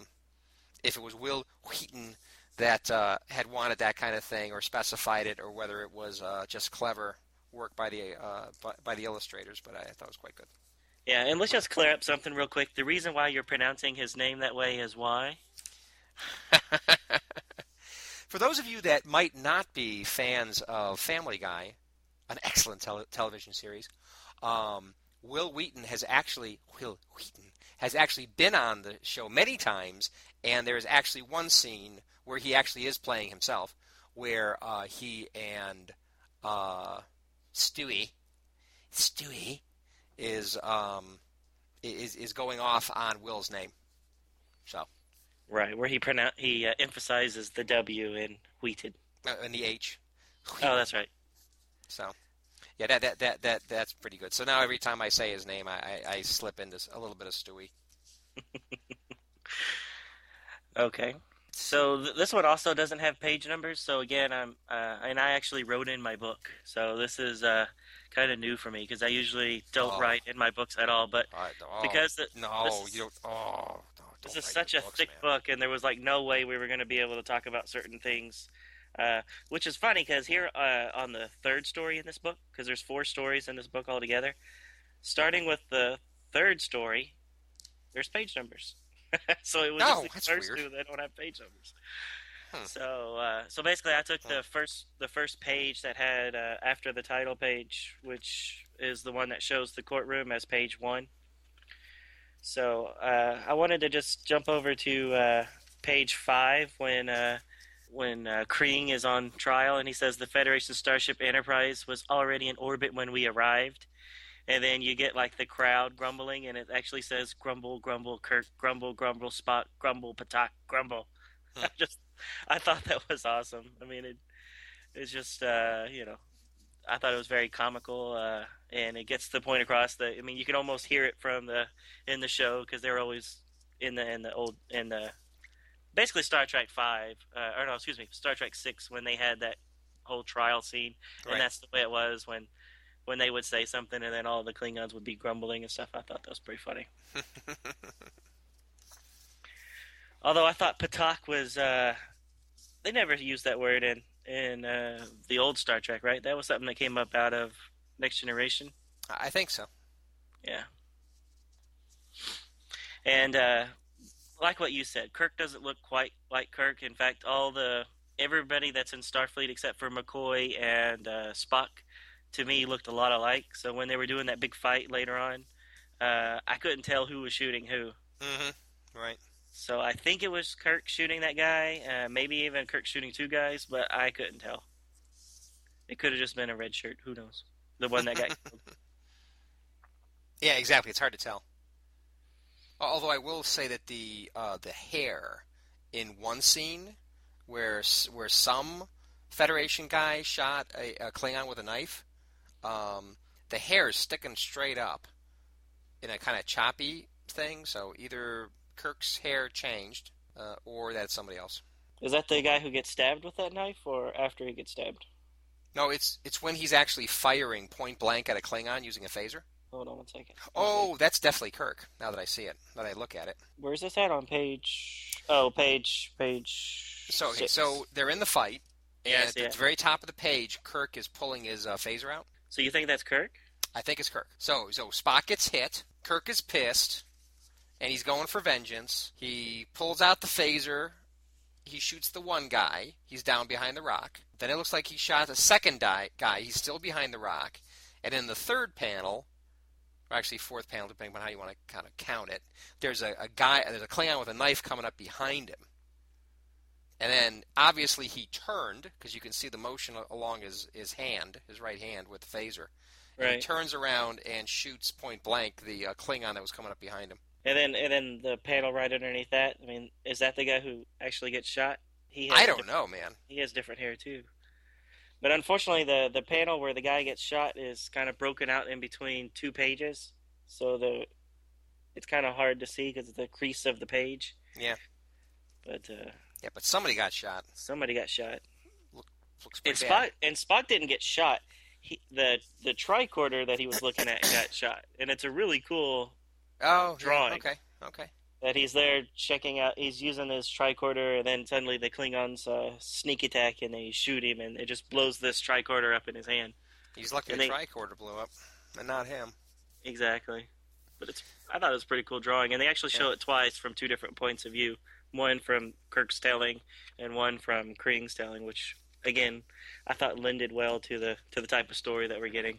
if it was Wil Wheaton that uh, had wanted that kind of thing or specified it, or whether it was uh, just clever work by the uh, by, by the illustrators. But I thought it was quite good. Yeah, and let's just clear up something real quick. The reason why you're pronouncing his name that way is why. For those of you that might not be fans of Family Guy, an excellent tele- television series, um, Wil Wheaton has actually Wil Wheaton has actually been on the show many times, and there is actually one scene where he actually is playing himself, where uh, he and uh, Stewie, Stewie, is um, is is going off on Wil's name. So Right, where he pronoun he uh, emphasizes the W in Wheated. uh, and the H. Oh, that's right. So, yeah, that, that that that that's pretty good. So now every time I say his name, I, I, I slip into a little bit of Stewie. Okay. So th- this one also doesn't have page numbers. So again, I'm uh, and I actually wrote in my book. So this is uh, kind of new for me because I usually don't Oh. write in my books at all. But Uh, oh, because the, no, this is- you don't. Oh, no, don't is such a books, thick man. book, and there was like no way we were going to be able to talk about certain things. Uh, which is funny because here uh, on the third story in this book, because there's four stories in this book altogether, starting with the third story, there's page numbers. so it was No, just the first weird. two that don't have page numbers. Hmm. So uh, so basically, I took the first the first page that had uh, after the title page, which is the one that shows the courtroom as page one. So uh, I wanted to just jump over to uh, page five when uh, when uh, is on trial and he says the Federation starship Enterprise was already in orbit when we arrived. And then you get like the crowd grumbling, and it actually says grumble, grumble, Kirk, grumble, grumble, Spock, grumble, Patak, grumble. I just, I thought that was awesome. I mean, it, it's just, uh, you know, I thought it was very comical, uh, and it gets the point across that I mean, you can almost hear it from the in the show because they're always in the in the old in the basically Star Trek Five, uh, or no, excuse me, Star Trek Six when they had that whole trial scene, Right. and that's the way it was when when they would say something and then all the Klingons would be grumbling and stuff. I thought that was pretty funny. Although I thought Patak was, uh, they never used that word in in uh, the old Star Trek, right? That was something that came up out of Next Generation. I think so. Yeah. And uh, like what you said, Kirk doesn't look quite like Kirk. In fact, all the everybody that's in Starfleet except for McCoy and uh, Spock, to me, looked a lot alike. So when they were doing that big fight later on, uh, I couldn't tell who was shooting who. Mm-hmm. Right. So I think it was Kirk shooting that guy, uh, maybe even Kirk shooting two guys, but I couldn't tell. It could have just been a red shirt. Who knows? The one that got killed. Yeah, exactly. It's hard to tell. Although I will say that the uh, the hair in one scene where where some Federation guy shot a, a Klingon with a knife, um, the hair is sticking straight up in a kind of choppy thing. So either Kirk's hair changed, uh, or that's somebody else. Is that the guy who gets stabbed with that knife, or after he gets stabbed? No, it's it's when he's actually firing point blank at a Klingon using a phaser. Hold on one second. Oh, that's definitely Kirk. Now that I see it, now that I look at it. where's this at on page? Oh, page page. So six. so they're in the fight, and Yes, at the very top of the page, Kirk is pulling his uh, phaser out. so you think that's Kirk? I think it's Kirk. So so Spock gets hit. Kirk is pissed, and he's going for vengeance. He pulls out the phaser. He shoots the one guy. He's down behind the rock. Then it looks like he shot a second guy. He's still behind the rock. And in the third panel, or actually fourth panel, depending on how you want to kind of count it, there's a, a guy. There's a Klingon with a knife coming up behind him. And then obviously he turned because you can see the motion along his, his hand, his right hand with the phaser. And He Right. turns around and shoots point blank the uh, Klingon that was coming up behind him. And then and then the panel right underneath that. I mean, is that the guy who actually gets shot? He I don't know, man. He has different hair too. But unfortunately, the the panel where the guy gets shot is kind of broken out in between two pages, so the it's kind of hard to see because of the crease of the page. Yeah. But uh, Yeah, but somebody got shot. somebody got shot. Looks And pretty Spock bad. and Spock didn't get shot. He, the the tricorder that he was looking at got shot, and it's a really cool Oh, yeah, drawing. Okay, okay. that he's there checking out. He's using his tricorder, and then suddenly the Klingons uh, sneak attack and they shoot him, and it just blows this tricorder up in his hand. He's lucky And the they- tricorder blew up, and not him. Exactly. But it's I thought it was a pretty cool drawing, and they actually show it twice from two different points of view. One from Kirk's telling, and one from Kring's telling, which again I thought lended well to the to the type of story that we're getting.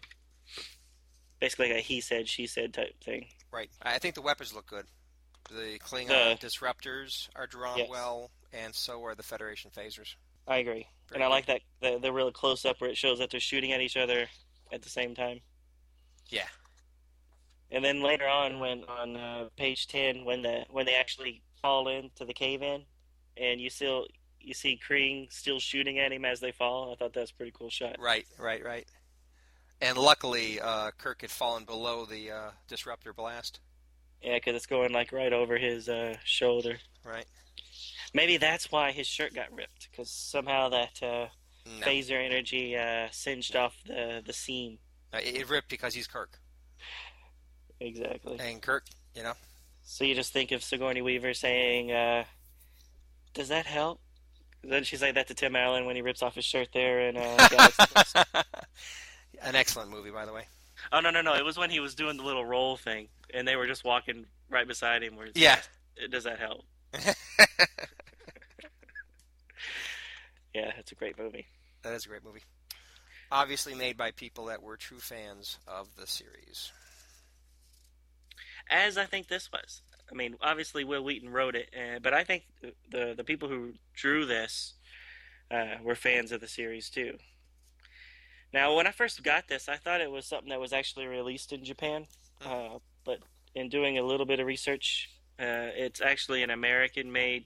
Basically, like a he said, she said type thing. Right. I think the weapons look good. The Klingon The- disruptors are drawn Yes. well, and so are the Federation phasers. I agree, Very and I good. like that the the real close up where it shows that they're shooting at each other at the same time. Yeah. And then later on, when on uh, page ten, when the when they actually fall into the cave in, and you still you see Kring still shooting at him as they fall. I thought that was a pretty cool shot. Right, right, right. And luckily, uh, Kirk had fallen below the uh, disruptor blast. Yeah, because it's going like right over his uh, shoulder. Right. Maybe that's why his shirt got ripped, because somehow that uh, No. phaser energy uh, singed off the the seam. Uh, It it ripped because he's Kirk. Exactly. And Kirk, you know. So you just think of Sigourney Weaver saying, uh, "Does that help?" Then she say that to Tim Allen when he rips off his shirt there, and uh. An excellent movie, by the way. oh no no no! It was when he was doing the little roll thing, and they were just walking right beside him. Where Yeah. like, does that help? Yeah, it's a great movie. That is a great movie. Obviously made by people that were true fans of the series. As I think this was. I mean, obviously Wil Wheaton wrote it, uh, but I think the the people who drew this uh, were fans of the series too. Now, when I first got this, I thought it was something that was actually released in Japan, uh, but in doing a little bit of research, uh, it's actually an American-made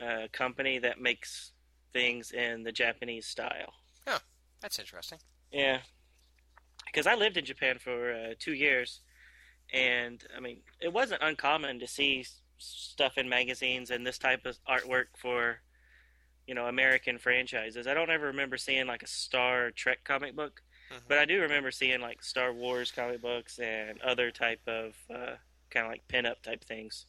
uh, company that makes things in the Japanese style. Oh, that's interesting. Yeah, because I lived in Japan for uh, two years, and I mean, it wasn't uncommon to see stuff in magazines and this type of artwork for, you know, American franchises. I don't ever remember seeing like a Star Trek comic book, Mhm. but I do remember seeing like Star Wars comic books and other type of uh, kind of like pinup type things,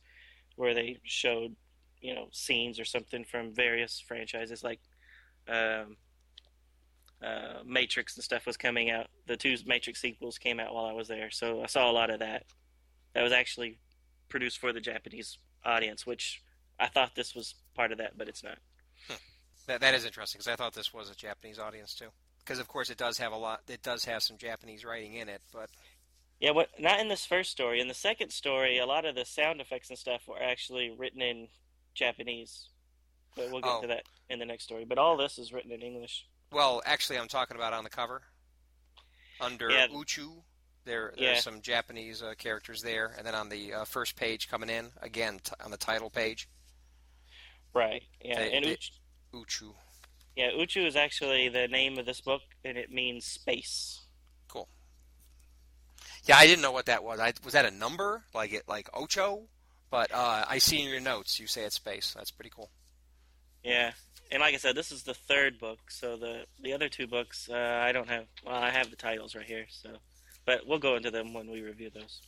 where they showed, you know, scenes or something from various franchises like. Um, uh, Matrix and stuff was coming out. The two Matrix sequels came out while I was there, so I saw a lot of that. That was actually produced for the Japanese audience, which I thought this was part of that, but it's not. That that is interesting because I thought this was a Japanese audience too. Because of course it does have a lot. It does have some Japanese writing in it, but Yeah, what? Not in this first story. In the second story, a lot of the sound effects and stuff were actually written in Japanese. But we'll get Oh. to that in the next story. But all this is written in English. well, actually, I'm talking about on the cover under Yeah. Uchu. There, there's Yeah. some Japanese uh, characters there, and then on the uh, first page coming in again t- on the title page, Right. Yeah. They- and they- Uchu. yeah, Uchu is actually the name of this book, and it means space. Cool. Yeah, I didn't know what that was. I, was that a number like it like Ocho? But uh, I see in your notes you say it's space. That's pretty cool. Yeah, and like I said, this is the third book. So the the other two books, uh, I don't have. Well, I have the titles right here. So, but we'll go into them when we review those.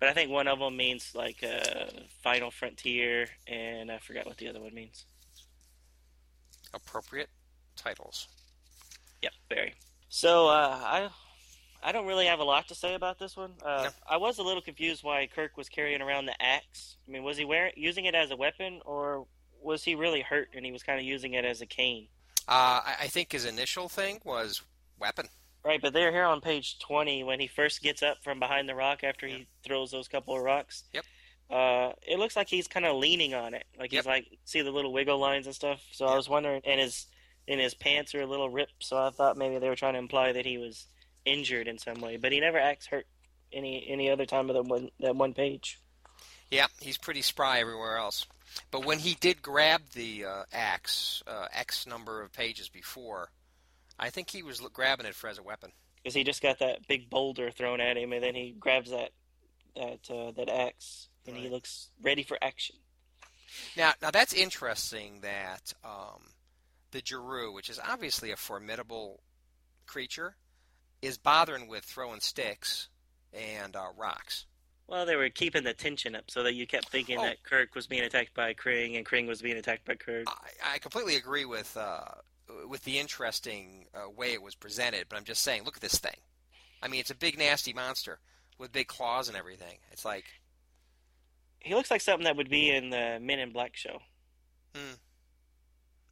But I think one of them means like uh, Final Frontier, and I forgot what the other one means. Appropriate titles. Yep, very. So uh, I I don't really have a lot to say about this one. Uh, No. I was a little confused why Kirk was carrying around the axe. I mean, was he wearing using it as a weapon, or was he really hurt and he was kind of using it as a cane? Uh, I, I think his initial thing was weapon. Right, but they're here on page 20 when he first gets up from behind the rock after Yeah. he throws those couple of rocks. Yep. Uh, it looks like he's kind of leaning on it, like Yep. he's like see the little wiggle lines and stuff. So I was wondering, and his and his pants are a little ripped, so I thought maybe they were trying to imply that he was injured in some way. But he never acts hurt any any other time of the one that one page. Yeah, he's pretty spry everywhere else. But when he did grab the uh, axe, uh, X number of pages before, I think he was grabbing it for as a weapon. because he just got that big boulder thrown at him, and then he grabs that that uh, that axe, and he looks ready for action. Now, now that's interesting that um, the Jeru, which is obviously a formidable creature, is bothering with throwing sticks and uh, rocks. Well, they were keeping the tension up so that you kept thinking Oh. that Kirk was being attacked by Kring and Kring was being attacked by Kirk. I, I completely agree with uh, with the interesting uh, way it was presented, but I'm just saying, look at this thing. I mean, it's a big, nasty monster with big claws and everything. It's like, He looks like something that would be in the Men in Black show.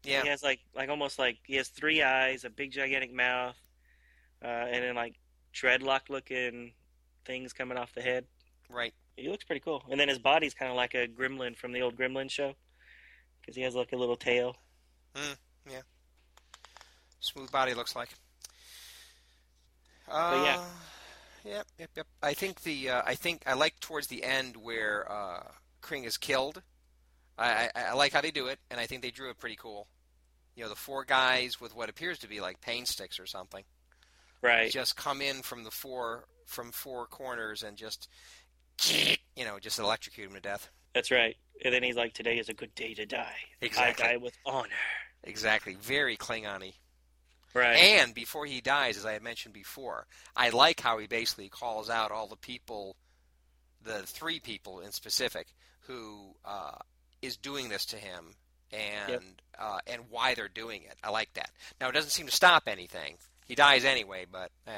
yeah, He has like like almost like he has three eyes, a big gigantic mouth, uh, and then like dreadlock looking things coming off the head. right. He looks pretty cool. And then his body's kind of like a gremlin from the old Gremlin show because he has like a little tail. Smooth body looks like. But Uh, yeah. Yep, yep, yep. I think the uh, I think I like towards the end where uh, Kring is killed. I, I I like how they do it, and I think they drew it pretty cool. You know, the four guys with what appears to be like pain sticks or something Right. just come in from the four from four corners and just you know just electrocute him to death. That's right. And then he's like, "Today is a good day to die. Exactly. I die with honor." Exactly, very Klingon-y. Right. And before he dies, as I had mentioned before, I like how he basically calls out all the people, the three people in specific, who uh, is doing this to him and Yep. uh, and why they're doing it. I like that. Now it doesn't seem to stop anything. He dies anyway, but uh,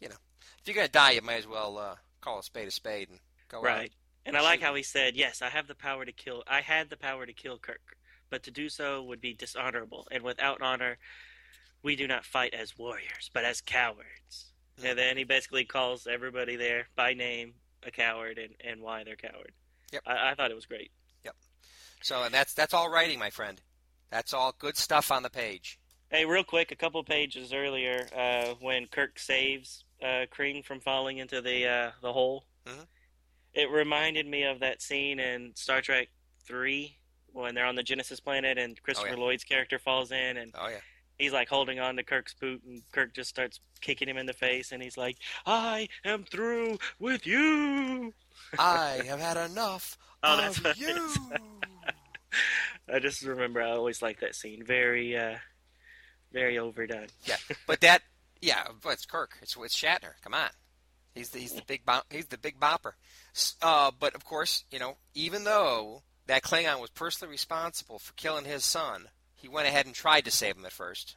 you know, if you're gonna die, you might as well uh, call a spade a spade and go out. right. And I like how he said, "Yes, I have the power to kill. I had the power to kill Kirk, but to do so would be dishonorable, and without honor, we do not fight as warriors, but as cowards." And then he basically calls everybody there by name a coward and, and why they're coward. Yep. I, I thought it was great. Yep. So and that's that's all writing, my friend. That's all good stuff on the page. Hey, real quick, a couple pages earlier, uh, when Kirk saves uh, Kring from falling into the uh, the hole, Mhm. it reminded me of that scene in Star Trek Three when they're on the Genesis planet and Christopher yeah. Lloyd's character falls in and Oh yeah. He's like holding on to Kirk's boot and Kirk just starts kicking him in the face and he's like, "I am through with you." I have had enough Oh, of you. I just remember I always like that scene. Very, uh, very overdone. Yeah, but that, yeah, but it's Kirk. It's it's Shatner. Come on, he's the, he's the big bop, he's the big bopper. Uh, but of course, you know, even though that Klingon was personally responsible for killing his son, he went ahead and tried to save him at first.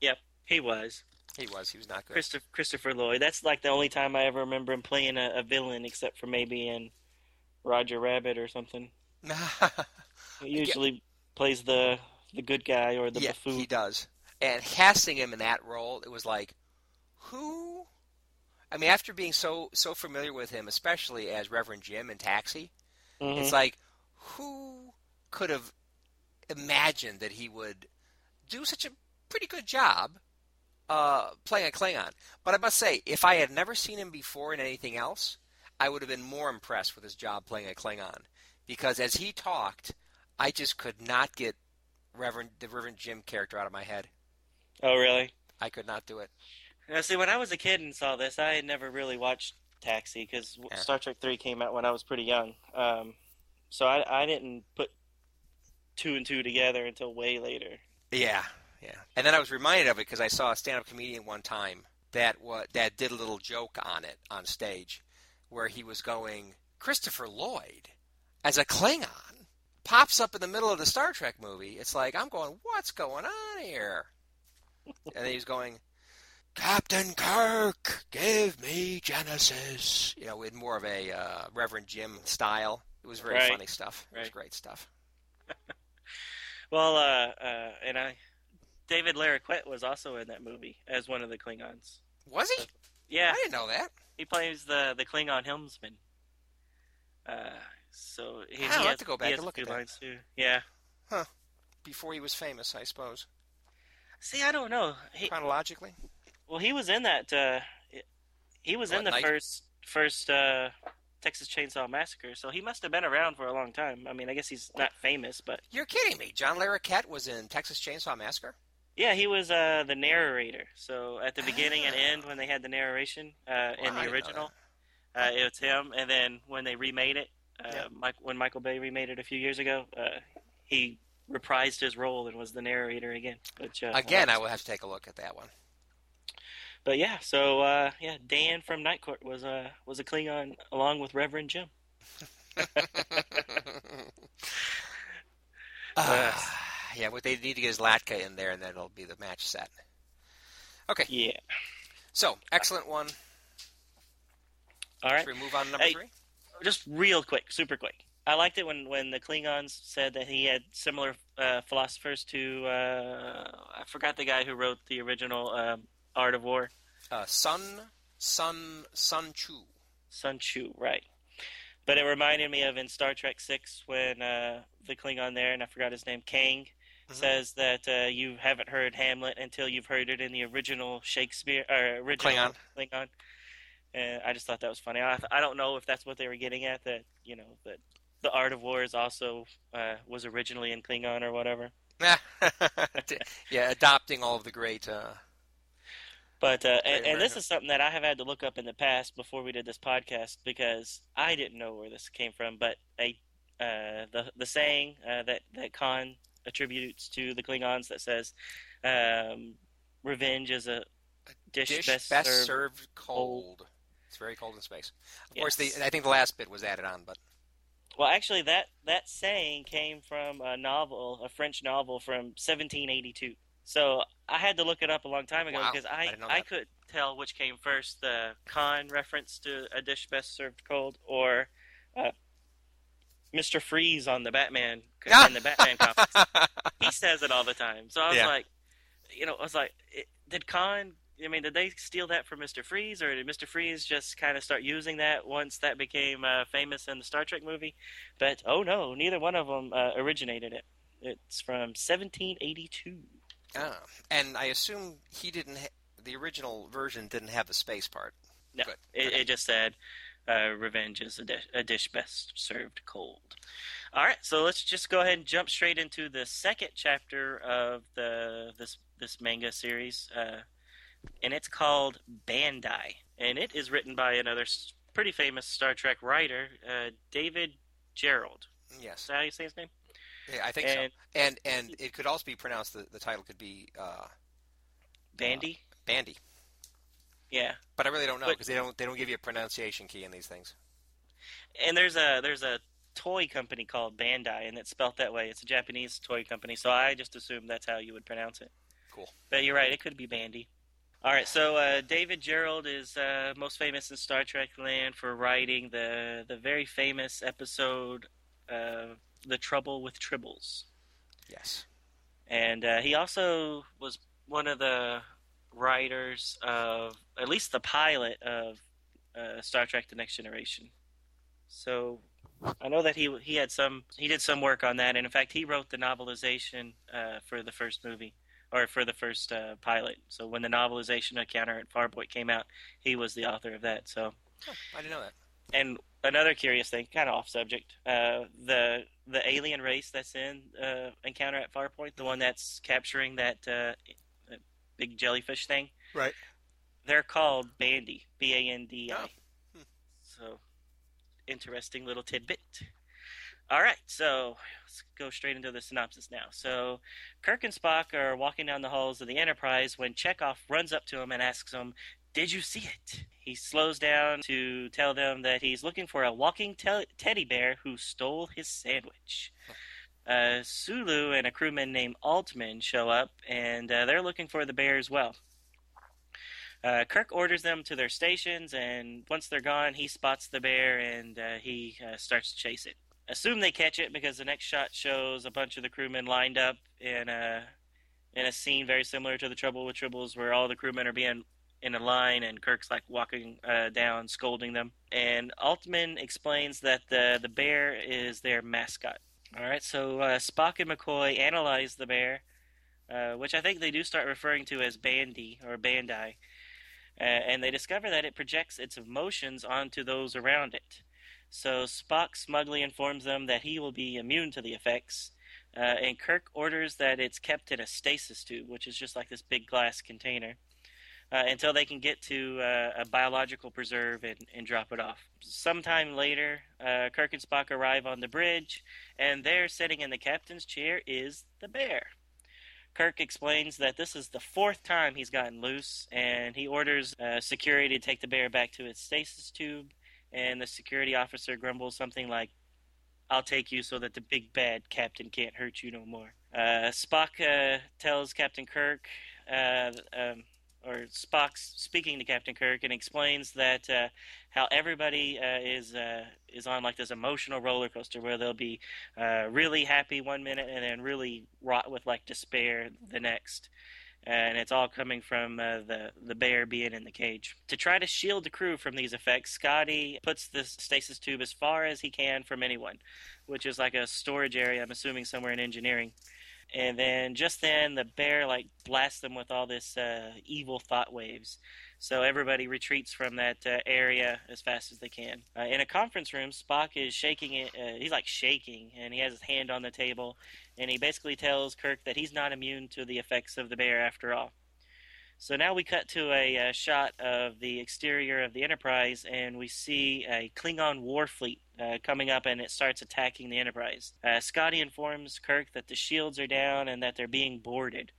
Yep, He was. He was he was not good. Christopher, Christopher Lloyd. That's like the only time I ever remember him playing a, a villain, except for maybe in Roger Rabbit or something. He usually plays the the good guy or the yeah, buffoon. he does. And casting him in that role, it was like, who? I mean, after being so so familiar with him, especially as Reverend Jim in Taxi, Mhm. It's like, who could have imagined that he would do such a pretty good job uh, playing a Klingon? But I must say, if I had never seen him before in anything else, I would have been more impressed with his job playing a Klingon. Because as he talked, I just could not get Reverend the Reverend Jim character out of my head. oh, really? I could not do it. Now, see, when I was a kid and saw this, I had never really watched Taxi because Yeah. Star Trek Three came out when I was pretty young. Um, so I, I didn't put two and two together until way later. Yeah, yeah. And then I was reminded of it because I saw a stand-up comedian one time that what that did a little joke on it on stage, where he was going, Christopher Lloyd as a Klingon pops up in the middle of the Star Trek movie. It's like I'm going, what's going on here? and then he's going, Captain Kirk, give me Genesis. You know, in more of a uh, Reverend Jim style. It was very Right. funny stuff. It was great stuff. Well, uh, uh, and I, David Larroquette was also in that movie as one of the Klingons. Was he? Yeah, I didn't know that. he plays the the Klingon helmsman. Uh, So he, I'll he have has, to go back and look at that. lines too. Yeah. Huh. Before he was famous, I suppose. See, I don't know. He, Chronologically, well, he was in that. Uh, he was in the Night- first first uh, Texas Chainsaw Massacre, so he must have been around for a long time. I mean, I guess he's not famous, but you're kidding me. John Larroquette was in Texas Chainsaw Massacre. yeah, he was uh, the narrator. So at the beginning and end, when they had the narration uh, in the original, uh, it was him. And then when they remade it, uh. Mike, when Michael Bay remade it a few years ago, uh, he reprised his role and was the narrator again. Which uh, Again, I will have to take a look at that one. But yeah, so uh, yeah, Dan from Night Court was a was a Klingon along with Reverend Jim. Ah, yeah, what they need to get is Latka in there, and then it'll be the match set. Okay, Yeah. so excellent one. All right. Should we move on to number Hey. three? Just real quick, super quick. I liked it when, when the Klingons said that he had similar uh, philosophers to uh, I forgot the guy who wrote the original um, Art of War, Uh, Sun, Sun, Sun Chu. Sun Chu, right? But it reminded me of in Star Trek Six when uh, the Klingon there, and I forgot his name, Kang, Mhm. says that uh, you haven't heard Hamlet until you've heard it in the original Shakespeare or original Klingon. Klingon. And I just thought that was funny. I, I don't know if that's what they were getting at. That you know that the Art of War is also uh, was originally in Klingon or whatever. yeah, adopting all of the great. Uh, But uh, and, and this is something that I have had to look up in the past before we did this podcast because I didn't know where this came from. But a uh, the the saying uh, that that Khan attributes to the Klingons that says, um, "Revenge is a dish, dish best, best, served." served cold. It's very cold in space. Of course, the I think the last bit was added on, but Well, actually, that that saying came from a novel, a French novel from 1782. So I had to look it up a long time ago Wow, because I I I, couldn't tell which came first, the Khan reference to a dish best served cold or uh, Mr. Freeze on the Batman in the Batman comics. He says it all the time. So I was Yeah. like, you know, I was like, it, did Khan? I mean, did they steal that from Mr. Freeze, or did Mr. Freeze just kind of start using that once that became uh, famous in the Star Trek movie? But oh no, neither one of them uh, originated it. It's from 1782. Ah, and I assume he didn't. Ha- the original version didn't have the space part. No, Good. it, it just said, uh, "Revenge is a dish, a dish best served cold." All right, so let's just go ahead and jump straight into the second chapter of the this this manga series, uh, and it's called Bandai, and it is written by another pretty famous Star Trek writer, uh, David Gerrold. Is Yes, that how you say his name? Yeah, I think And- so. And and it could also be pronounced. The, the title could be uh, Bandy. Bandy, Yeah. but I really don't know because they don't they don't give you a pronunciation key in these things. and there's a there's a toy company called Bandai, and it's spelt that way. It's a Japanese toy company, so I just assumed that's how you would pronounce it. Cool. But you're right; it could be Bandy. All right, so uh, David Gerrold is uh, most famous in Star Trek land for writing the the very famous episode, uh, "The Trouble with Tribbles," Yes. and uh, he also was one of the writers of at least the pilot of uh, Star Trek: The Next Generation. So I know that he he had some he did some work on that, and in fact he wrote the novelization uh, for the first movie or for the first uh, pilot. So when the novelization of Counter at Farpoint came out, he was the author of that. So Oh, I didn't know that. And another curious thing, kind of off subject, uh, the the alien race that's in uh, Encounter at Farpoint, the one that's capturing that, uh, big jellyfish thing, Right. they're called Bandi, B A N D I. Oh. Hmm. So, interesting little tidbit. All right, so let's go straight into the synopsis now. So, Kirk and Spock are walking down the halls of the Enterprise when Chekov runs up to him and asks him, Did you see it? He slows down to tell them that he's looking for a walking te- teddy bear who stole his sandwich. Uh, Sulu and a crewman named Altman show up, and uh, they're looking for the bear as well. Uh, Kirk orders them to their stations, and once they're gone, he spots the bear and uh, he uh, starts to chase it. Assume they catch it because the next shot shows a bunch of the crewmen lined up in a in a scene very similar to the Trouble with Tribbles, where all the crewmen are being in a line, and Kirk's like walking uh, down, scolding them. And Altman explains that the the bear is their mascot. All right, so uh, Spock and McCoy analyze the bear, uh, which I think they do start referring to as Bandy or Bandai, uh, and they discover that it projects its emotions onto those around it. So Spock smugly informs them that he will be immune to the effects, uh, and Kirk orders that it's kept in a stasis tube, which is just like this big glass container, uh, until they can get to uh, a biological preserve and, and, drop it off. Sometime later, uh, Kirk and Spock arrive on the bridge, and there, sitting in the captain's chair, is the bear. Kirk explains that this is the fourth time he's gotten loose, and he orders uh, security to take the bear back to its stasis tube. And the security officer grumbles something like, I'll take you so that the big bad captain can't hurt you no more. Uh, Spock uh, tells Captain Kirk, um, or Spock speaking to Captain Kirk, and explains that uh, how everybody uh, is uh, is on like this emotional roller coaster where they'll be really happy one minute and then really rot with like despair the next and it's all coming from uh, the the bear being in the cage. To try to shield the crew from these effects, Scotty puts the stasis tube as far as he can from anyone, which is like a storage area. I'm assuming somewhere in engineering. And then just then, the bear like blasts them with all this uh, evil thought waves. So everybody retreats from that uh, area as fast as they can. Uh, in a conference room, Spock is shaking it. Uh, he's like shaking, and he has his hand on the table, and he basically tells Kirk that he's not immune to the effects of the bear after all. So now we cut to a, uh, shot of the exterior of the Enterprise, and we see a Klingon war fleet uh, coming up, and it starts attacking the Enterprise. Uh, Scotty informs Kirk that the shields are down and that they're being boarded.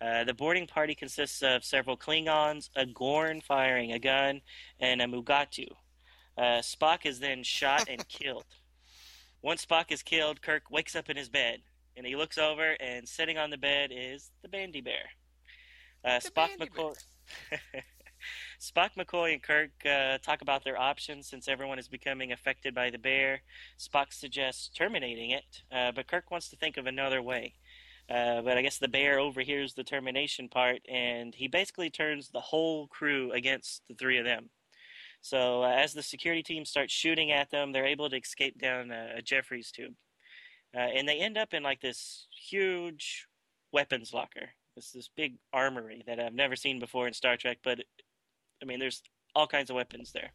Uh, the boarding party consists of several Klingons, a Gorn firing a gun, and a Mugatu. Uh, Spock is then shot and killed. Once Spock is killed, Kirk wakes up in his bed, and he looks over, and sitting on the bed is the Bandi Bear. Uh, Spock, McCoy, Spock, McCoy, and Kirk uh, talk about their options since everyone is becoming affected by the bear. Spock suggests terminating it, uh, but Kirk wants to think of another way. Uh, but I guess the bear overhears the termination part, and he basically turns the whole crew against the three of them. So uh, as the security team starts shooting at them, they're able to escape down a, a Jefferies tube, uh, and they end up in like this huge weapons locker. It's this big armory that I've never seen before in Star Trek, but I mean, there's all kinds of weapons there.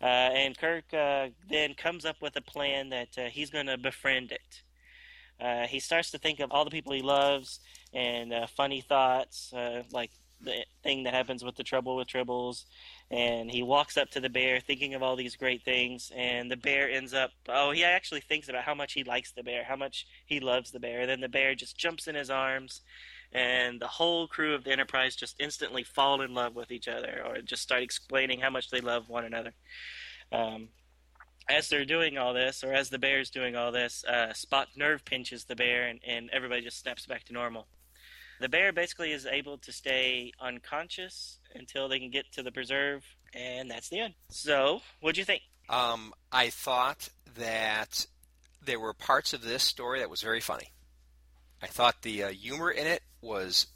Uh, and Kirk uh, then comes up with a plan that uh, he's going to befriend it. Uh, he starts to think of all the people he loves and uh, funny thoughts, uh, like the thing that happens with the trouble with tribbles. And he walks up to the bear, thinking of all these great things. And the bear ends up, oh, he actually thinks about how much he likes the bear, how much he loves the bear. And then the bear just jumps in his arms, and the whole crew of the Enterprise just instantly fall in love with each other, or just start explaining how much they love one another. Um, as they're doing all this, or as the bear's doing all this, uh, Spock nerve pinches the bear, and, and everybody just snaps back to normal. The bear basically is able to stay unconscious until they can get to the preserve, and that's the end. So, what'd you think? Um, I thought that there were parts of this story that was very funny. I thought the uh, humor in it was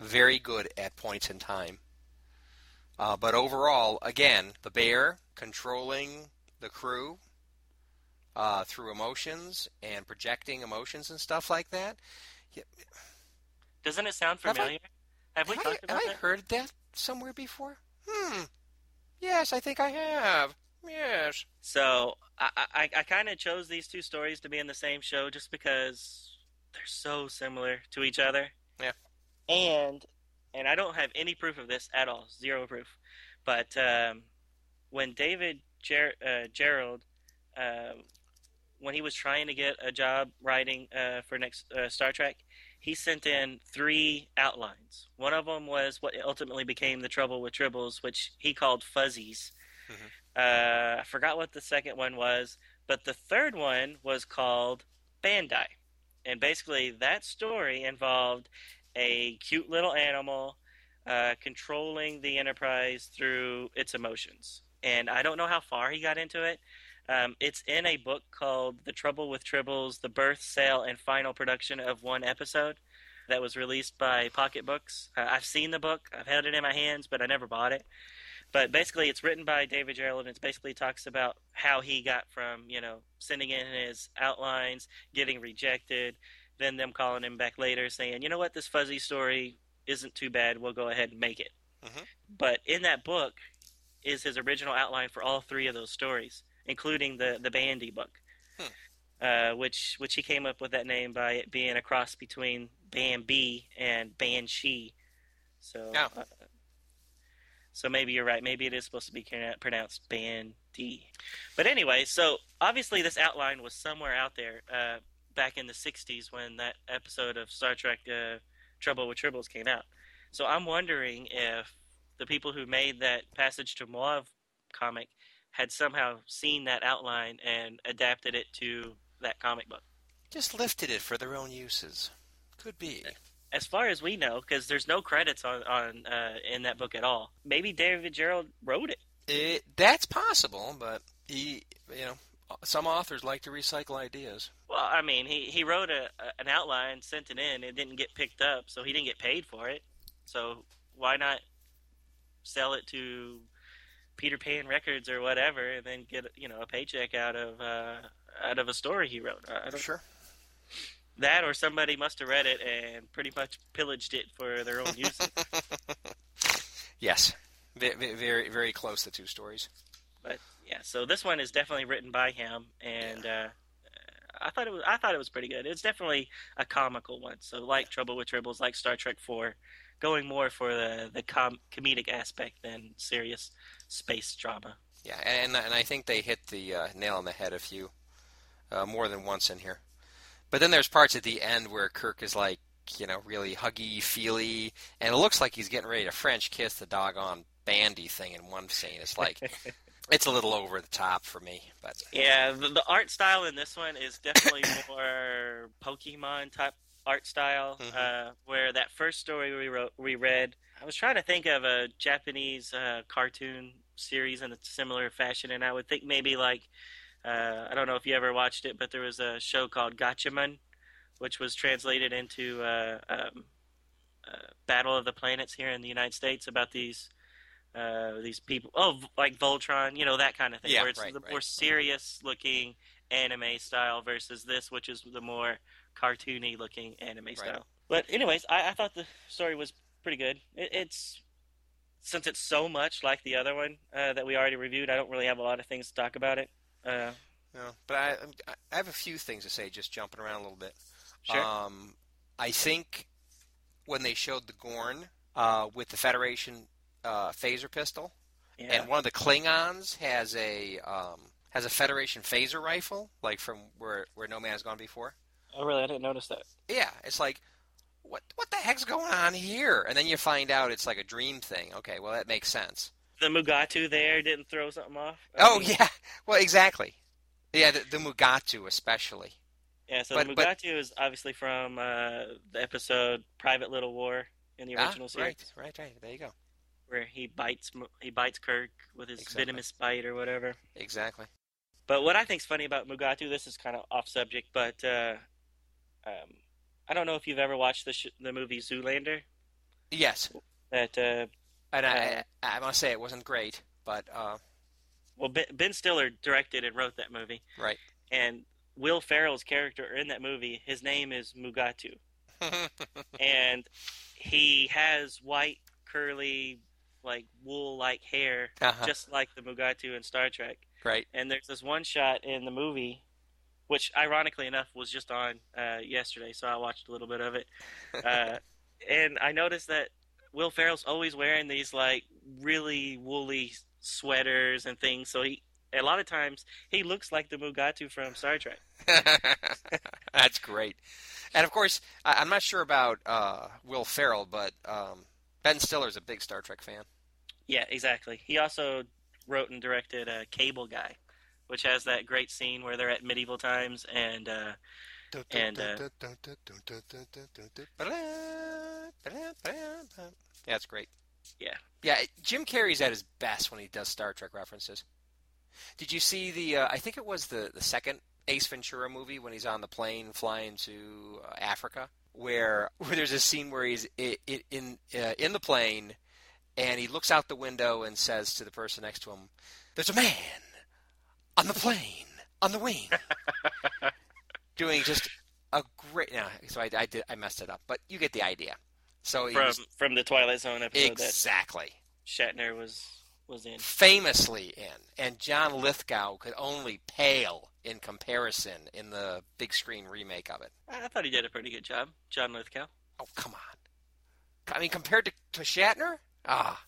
very good at points in time. Uh, but overall, again, the bear controlling the crew uh, through emotions and projecting emotions and stuff like that. Yeah. Doesn't it sound familiar? Have, I, have we have talked I, about have that? I heard that somewhere before? Hmm. Yes, I think I have. Yes. So I I, I kind of chose these two stories to be in the same show just because they're so similar to each other. Yeah. And and I don't have any proof of this at all, zero proof. But um, when David Ger- uh, Gerrold, uh, when he was trying to get a job writing uh, for next uh, Star Trek, he sent in three outlines. One of them was what ultimately became the Trouble with Tribbles, which he called Fuzzies. Mm-hmm. Uh, I forgot what the second one was, but the third one was called Bandai. And basically, that story involved a cute little animal uh, controlling the Enterprise through its emotions and I don't know how far he got into it. Um, it's in a book called The Trouble with Tribbles The Birth, Sale, and Final Production of One Episode, that was released by Pocket Books. Uh, I've seen the book, I've held it in my hands, but I never bought it. But basically, it's written by David Gerrold, and it basically talks about how he got from you know sending in his outlines, getting rejected, then them calling him back later saying, you know what, this fuzzy story isn't too bad. We'll go ahead and make it. Mhm. But in that book is his original outline for all three of those stories, including the the Bandi book, Hmm. uh, which which he came up with that name by it being a cross between Bambi and Banshee. So. Oh. Uh, so maybe you're right. Maybe it is supposed to be pronounced Bandy. But anyway, so obviously this outline was somewhere out there uh, back in the '60s when that episode of Star Trek uh, Trouble with Tribbles came out. So I'm wondering if the people who made that Passage to Moauv comic had somehow seen that outline and adapted it to that comic book. Just lifted it for their own uses. Could be. As far as we know, because there's no credits on on uh, in that book at all. Maybe David Gerrold wrote it. It, that's possible, but he, you know, some authors like to recycle ideas. Well, I mean, he, he wrote a, a an outline, sent it in, it didn't get picked up, so he didn't get paid for it. So why not sell it to Peter Pan Records or whatever, and then get you know a paycheck out of uh, out of a story he wrote? I Sure. That or somebody must have read it and pretty much pillaged it for their own use. Yes. Ve- ve- Very, very close, the two stories. but yeah, so this one is definitely written by him, and uh, I thought it was I thought it was pretty good. It's definitely a comical one. So like Trouble with Tribbles, like Star Trek Four, going more for the the com- comedic aspect than serious space drama. Yeah, and and I think they hit the uh, nail on the head a few, uh, more than once in here. But then there's parts at the end where Kirk is like, you know, really huggy, feely, and it looks like he's getting ready to French kiss the doggone Bandi thing in one scene. It's like, it's a little over the top for me, but Yeah, the, the art style in this one is definitely more Pokemon type art style. Mhm. Uh, where that first story we wrote, we read, I was trying to think of a Japanese uh, cartoon series in a similar fashion, and I would think maybe like uh, I don't know if you ever watched it, but there was a show called Gatchaman, which was translated into uh, um, uh, Battle of the Planets here in the United States about these uh, these people. Oh, like Voltron, you know that kind of thing, Yeah, where it's right, the right. more serious looking anime style versus this, which is the more cartoony looking anime style. But anyways, I, I thought the story was pretty good. It, it's since it's so much like the other one uh, that we already reviewed. I don't really have a lot of things to talk about it. Uh, you know, but I I have a few things to say, just jumping around a little bit. sure. Um, I think when they showed the Gorn uh, with the Federation uh, phaser pistol, yeah. and one of the Klingons has a um, has a Federation phaser rifle, like from where where No Man has gone before. oh, really? I didn't notice that. Yeah, it's like, what what the heck's going on here? And then you find out it's like a dream thing. Okay, well that makes sense. The Mugatu there didn't throw something off. I Oh mean, yeah, well exactly. Yeah, the, the Mugatu especially. Yeah, so But- the but- Mugatu is obviously from uh, the episode "Private Little War" in the Ah, original series, right, right, right. There you go. where he bites he bites Kirk with his Exactly. venomous bite or whatever. Exactly. But what I think's funny about Mugatu, this is kind of off subject, but uh, um, I don't know if you've ever watched the sh- the movie Zoolander. Yes, That uh, and Uh, I I must say it wasn't great, but uh, well, Ben, ben Stiller directed and wrote that movie, right. and Will Ferrell's character in that movie, his name is Mugatu. and he has white curly like wool like hair uh-huh. just like the Mugatu in Star Trek right. and there's this one shot in the movie which ironically enough was just on uh, yesterday so I watched a little bit of it uh, and I noticed that Will Ferrell's always wearing these like really woolly sweaters and things so he a lot of times he looks like the Mugatu from Star Trek That's great. And of course, I, I'm not sure about uh, Will Ferrell, but um, Ben Stiller's a big Star Trek fan. Yeah, exactly. He also wrote and directed uh, Cable Guy, which has that great scene where they're at medieval times and uh, And, uh, yeah, that's great. Yeah. Yeah, Jim Carrey's at his best when he does Star Trek references. Did you see the? Uh, I think it was the the second Ace Ventura movie when he's on the plane flying to uh, Africa, where where there's a scene where he's in in, uh, in the plane, and he looks out the window and says to the person next to him, "There's a man on the plane on the wing," doing just a great. Yeah, so I, I did I messed it up, but you get the idea. So from was, from the Twilight Zone episode exactly Shatner was was in. famously in, and John Lithgow could only pale in comparison in the big screen remake of it. I thought he did a pretty good job, John Lithgow. Oh come on! I mean, compared to, to Shatner, ah,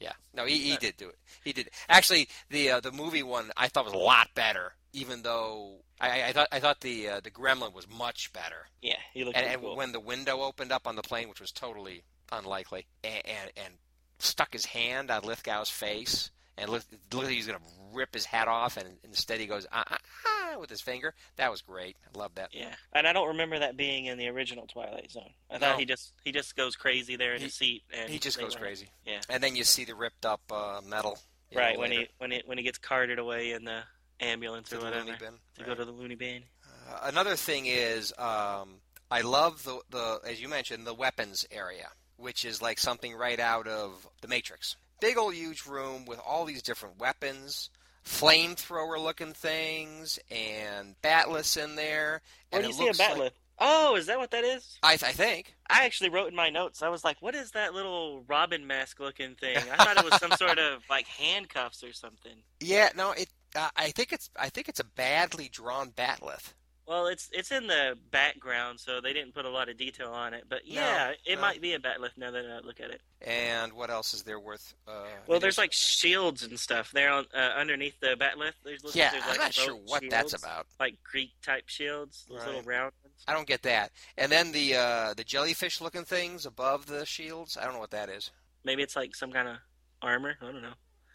yeah, no, he, he did do it. He did actually the uh, the movie one I thought was a lot better, even though I, I thought I thought the uh, the Gremlin was much better. Yeah, he looked And, and cool. when the window opened up on the plane, which was totally unlikely, and and, and stuck his hand on Lithgow's face, and looked like he was going to rip his hat off, and instead he goes ah, ah, ah, with his finger. That was great. I love that. yeah, and I don't remember that being in the original Twilight Zone. I thought he just he just goes crazy there in He- his seat, and He just goes crazy. Yeah, And then you see the ripped up uh, metal. you know, right when he when he when he gets carted away in the ambulance to or whatever bin. to Right. go to the loony bin. Uh, another thing is, um, I love the the as you mentioned the weapons area, which is like something right out of the Matrix. Big old huge room with all these different weapons, flamethrower looking things, and bat'leth in there. Where and do you it see a like-? Oh, is that what that is? I, I think. I actually wrote in my notes. I was like, "What is that little Robin mask looking thing?" I thought it was some sort of like handcuffs or something. Yeah, no, it. Uh, I think it's. I think it's a badly drawn bat'leth. Well, it's it's in the background, so they didn't put a lot of detail on it. But No, yeah, it no. might be a bat'leth now that I look at it. And what else is there worth? Uh, I Well, mean, there's like shields and stuff there on uh, underneath the bat'leth. There's like Yeah, there's, I'm not sure what that's about. Like Greek type shields, those little round ones. I don't get that. And then the uh, the jellyfish looking things above the shields. I don't know what that is. Maybe it's like some kind of armor. I don't know.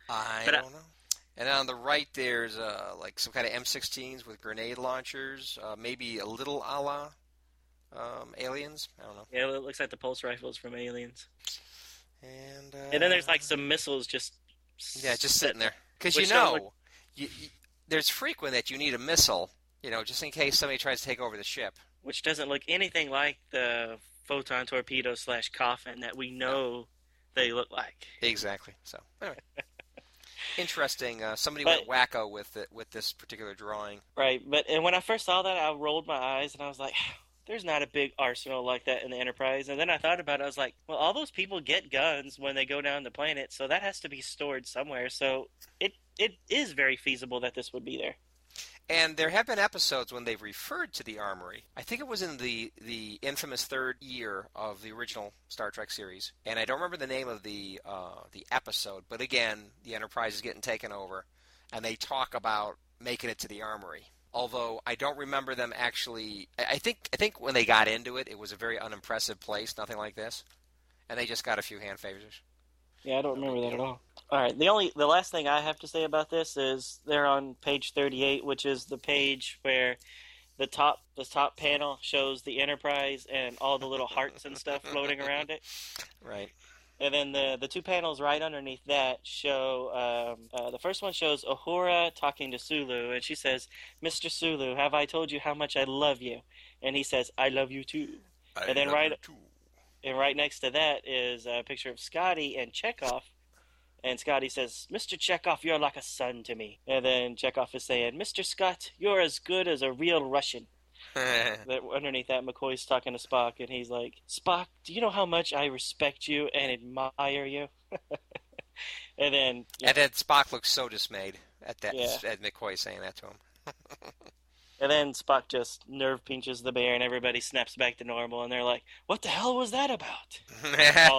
I But I- don't know. And then on the right, there's uh, like some kind of M16s with grenade launchers. Uh, maybe a little a la um, aliens. I don't know. Yeah, it looks like the pulse rifles from Aliens. And uh, And then there's like some missiles just yeah, just sitting there because you know, you, you, there's frequent that you need a missile. You know, just in case somebody tries to take over the ship. which doesn't look anything like the photon torpedo slash coffin that we know they look like. Exactly. So anyway. Interesting. Uh, somebody But- went wacko with it with this particular drawing. Right, but and when I first saw that, I rolled my eyes and I was like, "There's not a big arsenal like that in the Enterprise." And then I thought about it. I was like, "Well, all those people get guns when they go down the planet, so that has to be stored somewhere. So it it is very feasible that this would be there." And there have been episodes when they've referred to the armory. I think it was in the the infamous third year of the original Star Trek series, and I don't remember the name of the uh, the episode. But again, the Enterprise is getting taken over, and they talk about making it to the armory. Although I don't remember them actually. I think I think when they got into it, it was a very unimpressive place, nothing like this, and they just got a few hand phasers. Yeah, I don't remember that at all. All right, the only the last thing I have to say about this is they're on page 38, which is the page where the top the top panel shows the Enterprise and all the little hearts and stuff floating around it. Right. And then the the two panels right underneath that show um, uh, the first one shows Uhura talking to Sulu, and she says, "Mr. Sulu, have I told you how much I love you?" And he says, "I love you too." And then right- And right next to that is a picture of Scotty and Chekov. And Scotty says, "Mr. Chekov, you're like a son to me." And then Chekov is saying, "Mr. Scott, you're as good as a real Russian." That underneath that, McCoy's talking to Spock, and he's like, "Spock, do you know how much I respect you and admire you?" and then and then Spock looks so dismayed at that Yeah. at McCoy saying that to him. And then Spock just nerve pinches the bear, and everybody snaps back to normal. And they're like, "What the hell was that about?" yeah,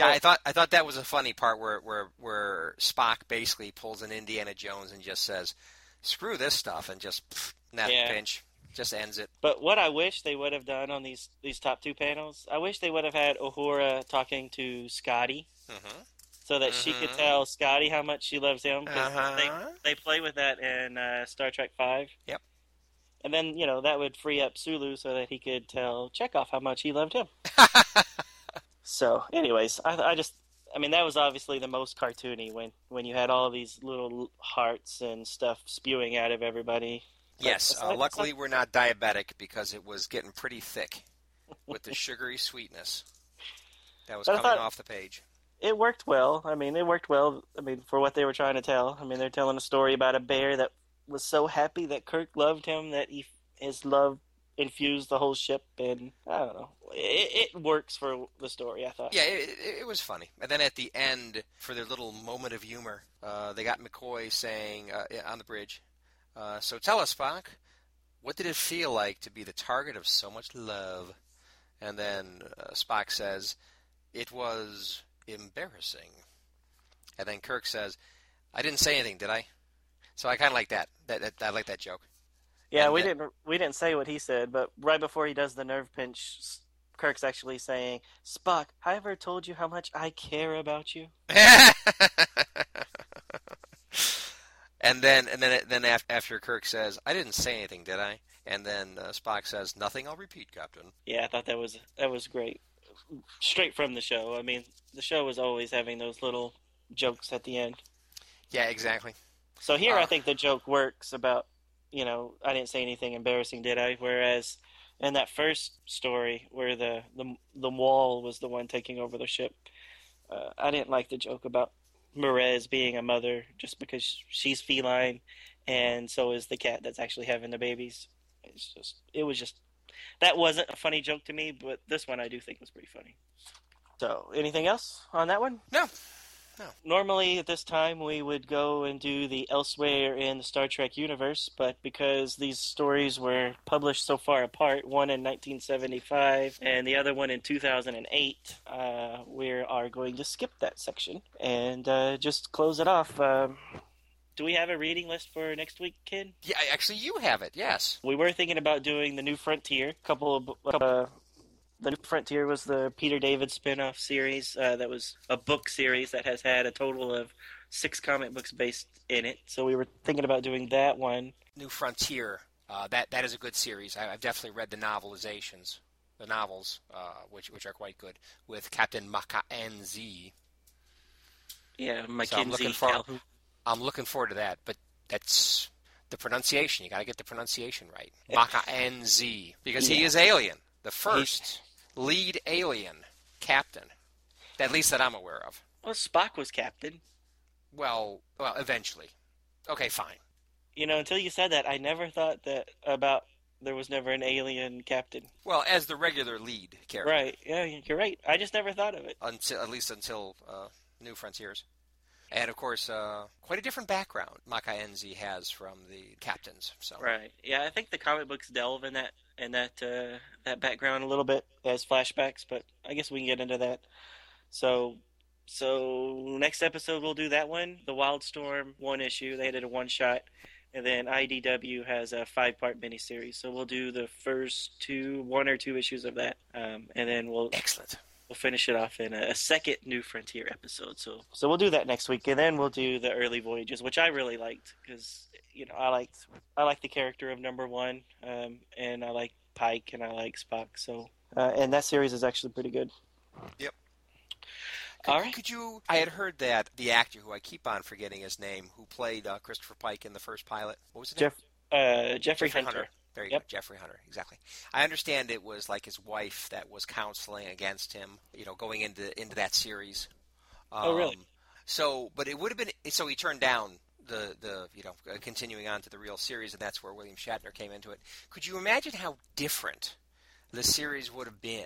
I thought I thought that was a funny part where where where Spock basically pulls an Indiana Jones and just says, "Screw this stuff," and just pff, net Yeah. pinch, just ends it. But what I wish they would have done on these these top two panels, I wish they would have had Uhura talking to Scotty, Mm-hmm. so that she could Mhm. tell Scotty how much she loves him. 'cause Uh-huh. they they play with that in uh, Star Trek Five. Yep. And then you know that would free up Sulu so that he could tell Chekov how much he loved him. So, anyways, I, I just, I mean, that was obviously the most cartoony when when you had all these little hearts and stuff spewing out of everybody. Yes, uh, luckily we're not diabetic because it was getting pretty thick with the sugary sweetness that was coming thought- off the page. it worked well. I mean, it worked well. I mean, for what they were trying to tell. I mean, they're telling a story about a bear that was so happy that Kirk loved him that he his love infused the whole ship, and I don't know. It, it works for the story. I thought. Yeah, it, it, was funny. And then at the end, for their little moment of humor, uh, they got McCoy saying uh, on the bridge, uh, "So tell us, Spock, what did it feel like to be the target of so much love?" And then uh, Spock says, "It was embarrassing." And then Kirk says, "I didn't say anything, did I?" So I kind of like that. That, that. I like that joke. Yeah, And we the- didn't we didn't say what he said, but right before he does the nerve pinch, Kirk's actually saying, "Spock, have I ever told you how much I care about you?" and then and then then after Kirk says, "I didn't say anything, did I?" And then uh, Spock says, "Nothing. I'll repeat, Captain." Yeah, I thought that was that was great. Straight from the show. I mean, the show was always having those little jokes at the end. Yeah, exactly. So here, Uh, I think the joke works about, you know, I didn't say anything embarrassing, did I? Whereas in that first story, where the the the waul was the one taking over the ship, uh, I didn't like the joke about M'Ress being a mother just because she's feline, and so is the cat that's actually having the babies. It's just, it was just, that wasn't a funny joke to me, but this one I do think was pretty funny. So, anything else on that one? No, Normally, at this time, we would go and do the elsewhere in the Star Trek universe, but because these stories were published so far apart, one in 1975 and the other one in 2008, uh, we are going to skip that section and uh, just close it off. Um, do we have a reading list for next week, kid? yeah. Actually, you have it. Yes. We were thinking about doing the New Frontier. A couple of uh, the New Frontier was the Peter David spin-off series uh, that was a book series that has had a total of six comic books based in it. So we were thinking about doing that one. New Frontier. Uh, that that is a good series. I, I've definitely read the novelizations, the novels, uh, which which are quite good, with Captain Mackenzie. Yeah, So I'm Mackenzie looking for- Calhoun. I'm looking forward to that. But that's the pronunciation. You got to get the pronunciation right. Mackenzie, because he is alien, the first lead alien captain, at least that I'm aware of. Well, Spock was captain. Well, well, eventually. Okay, fine. You know, until you said that, I never thought that about there was never an alien captain. Well, as the regular lead character, Right? Yeah, you're right. I just never thought of it. until at least until uh, New Frontiers, and of course, uh, quite a different background Mackenzie has from the captains. So, Right. Yeah, I think the comic books delve in that in that uh, that background a little bit as flashbacks, but I guess we can get into that. So, so next episode we'll do that one, the Wildstorm one issue. They did a one shot, and then IDW has a five part miniseries. So we'll do the first two, one or two issues of that, um, and then we'll excellent. We'll finish it off in a, a second New Frontier episode. So so we'll do that next week, and then we'll do the early voyages, which I really liked because you know I liked I like the character of Number One, um, and I like Pike, and I like Spock. So uh, and that series is actually pretty good. Yep. All Could, right. could you? I had heard that the actor who I keep on forgetting his name, who played uh, Christopher Pike in the first pilot, what was his Jeff name? uh, Jeffrey, Hunter. There you Yep. go, Jeffrey Hunter. Exactly. I understand it was like his wife that was counseling against him. You know, going into into that series. Um, Oh, really? So, but it would have been so he turned down the the you know uh, continuing on to the real series, and that's where William Shatner came into it. Could you imagine how different the series would have been?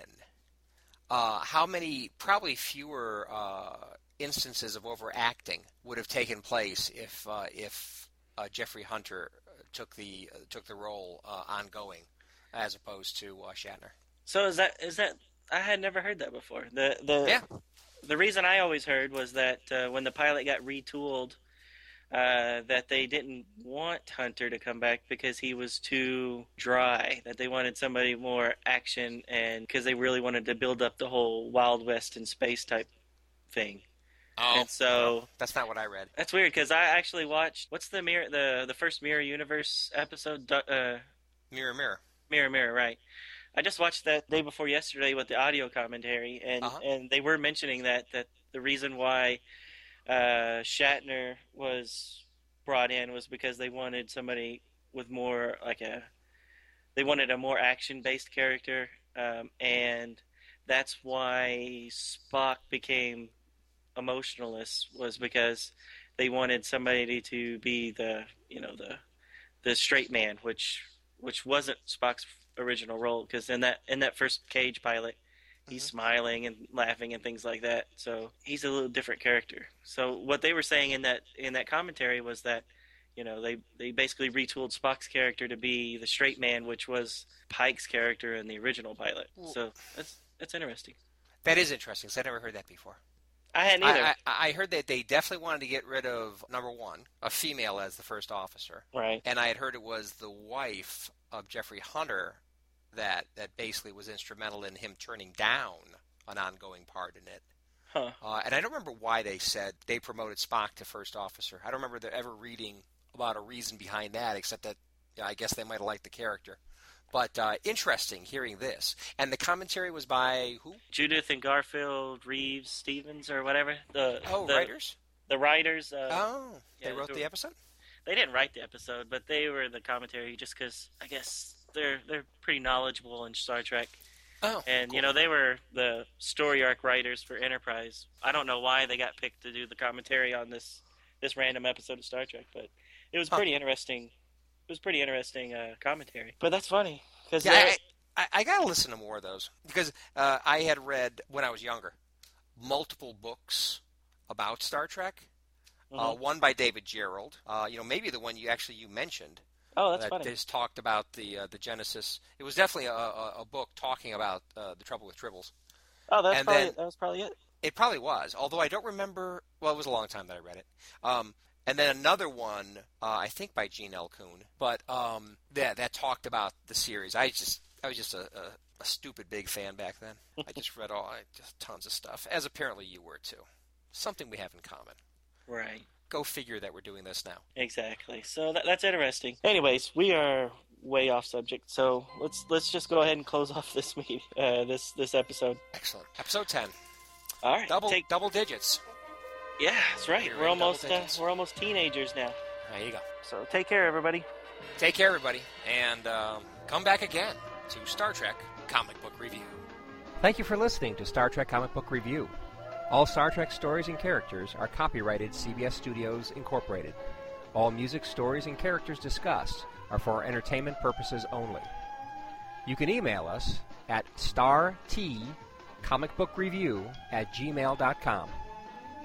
Uh, how many, probably fewer uh, instances of overacting would have taken place if uh, if uh, Jeffrey Hunter took the uh, took the role uh, ongoing, as opposed to uh, Shatner. So is that is that I had never heard that before. The the Yeah. the reason I always heard was that uh, when the pilot got retooled, uh, that they didn't want Hunter to come back because he was too dry. That they wanted somebody more action, and because they really wanted to build up the whole Wild West and space type thing. Oh, And so that's not what I read. that's weird because I actually watched what's the mirror the the first Mirror Universe episode. Uh, Mirror, mirror. Mirror, mirror, right. I just watched that day before yesterday with the audio commentary, and Uh-huh. and they were mentioning that that the reason why uh, Shatner was brought in was because they wanted somebody with more like a they wanted a more action based character, um, and that's why Spock became emotionless was because they wanted somebody to be the you know the the straight man, which which wasn't Spock's original role because in that in that first Cage pilot, he's Mhm. smiling and laughing and things like that. So he's a little different character. So what they were saying in that in that commentary was that you know they they basically retooled Spock's character to be the straight man, which was Pike's character in the original pilot. So that's that's interesting. That is interesting. 'cause I never heard that before. I hadn't either. I, I, I heard that they definitely wanted to get rid of number one, a female as the first officer, right. and I had heard it was the wife of Jeffrey Hunter that that basically was instrumental in him turning down an ongoing part in it. Huh. Uh, and I don't remember why they said they promoted Spock to first officer. I don't remember ever reading about a reason behind that, except that you know, I guess they might have liked the character. But uh, interesting hearing this. And the commentary was by who? Judith and Garfield, Reeves, Stevens, or whatever. The Oh, the, writers. The writers. Uh, oh, yeah, they wrote the- the episode. They didn't write the episode, but they were the commentary just because I guess they're they're pretty knowledgeable in Star Trek, Oh, and cool. you know they were the story arc writers for Enterprise. I don't know why they got picked to do the commentary on this this random episode of Star Trek, but it was Huh. pretty interesting. It was pretty interesting uh, commentary. But that's funny because Yeah, I, I, I got to listen to more of those because uh, I had read when I was younger multiple books about Star Trek. Uh, Mm-hmm. one by David Gerrold. Uh, you know, maybe the one you actually you mentioned oh, that's that funny. just talked about the uh, the Genesis. It was definitely a, a, a book talking about uh, the trouble with tribbles. Oh, that's probably then- that was probably it. It probably was, although I don't remember. Well, it was a long time that I read it. Um, and then another one, uh, I think by Gene L. Coon, but um, that that talked about the series. I just I was just a, a, a stupid big fan back then. I just read all I, just tons of stuff, as apparently you were too. Something we have in common. Right. Go figure that we're doing this now. Exactly. So that, that's interesting. Anyways, we are way off subject. So let's let's just go ahead and close off this meet uh, this this episode. Excellent. Episode ten. All right. Double Take, double digits. Yeah, that's right. You're We're almost uh, we're almost teenagers now. There you go. So take care, everybody. Take care, everybody, and um, come back again to Star Trek Comic Book Review. Thank you for listening to Star Trek Comic Book Review. All Star Trek stories and characters are copyrighted CBS Studios Incorporated. All music, stories, and characters discussed are for entertainment purposes only. You can email us at startcomicbookreview at gmail.com.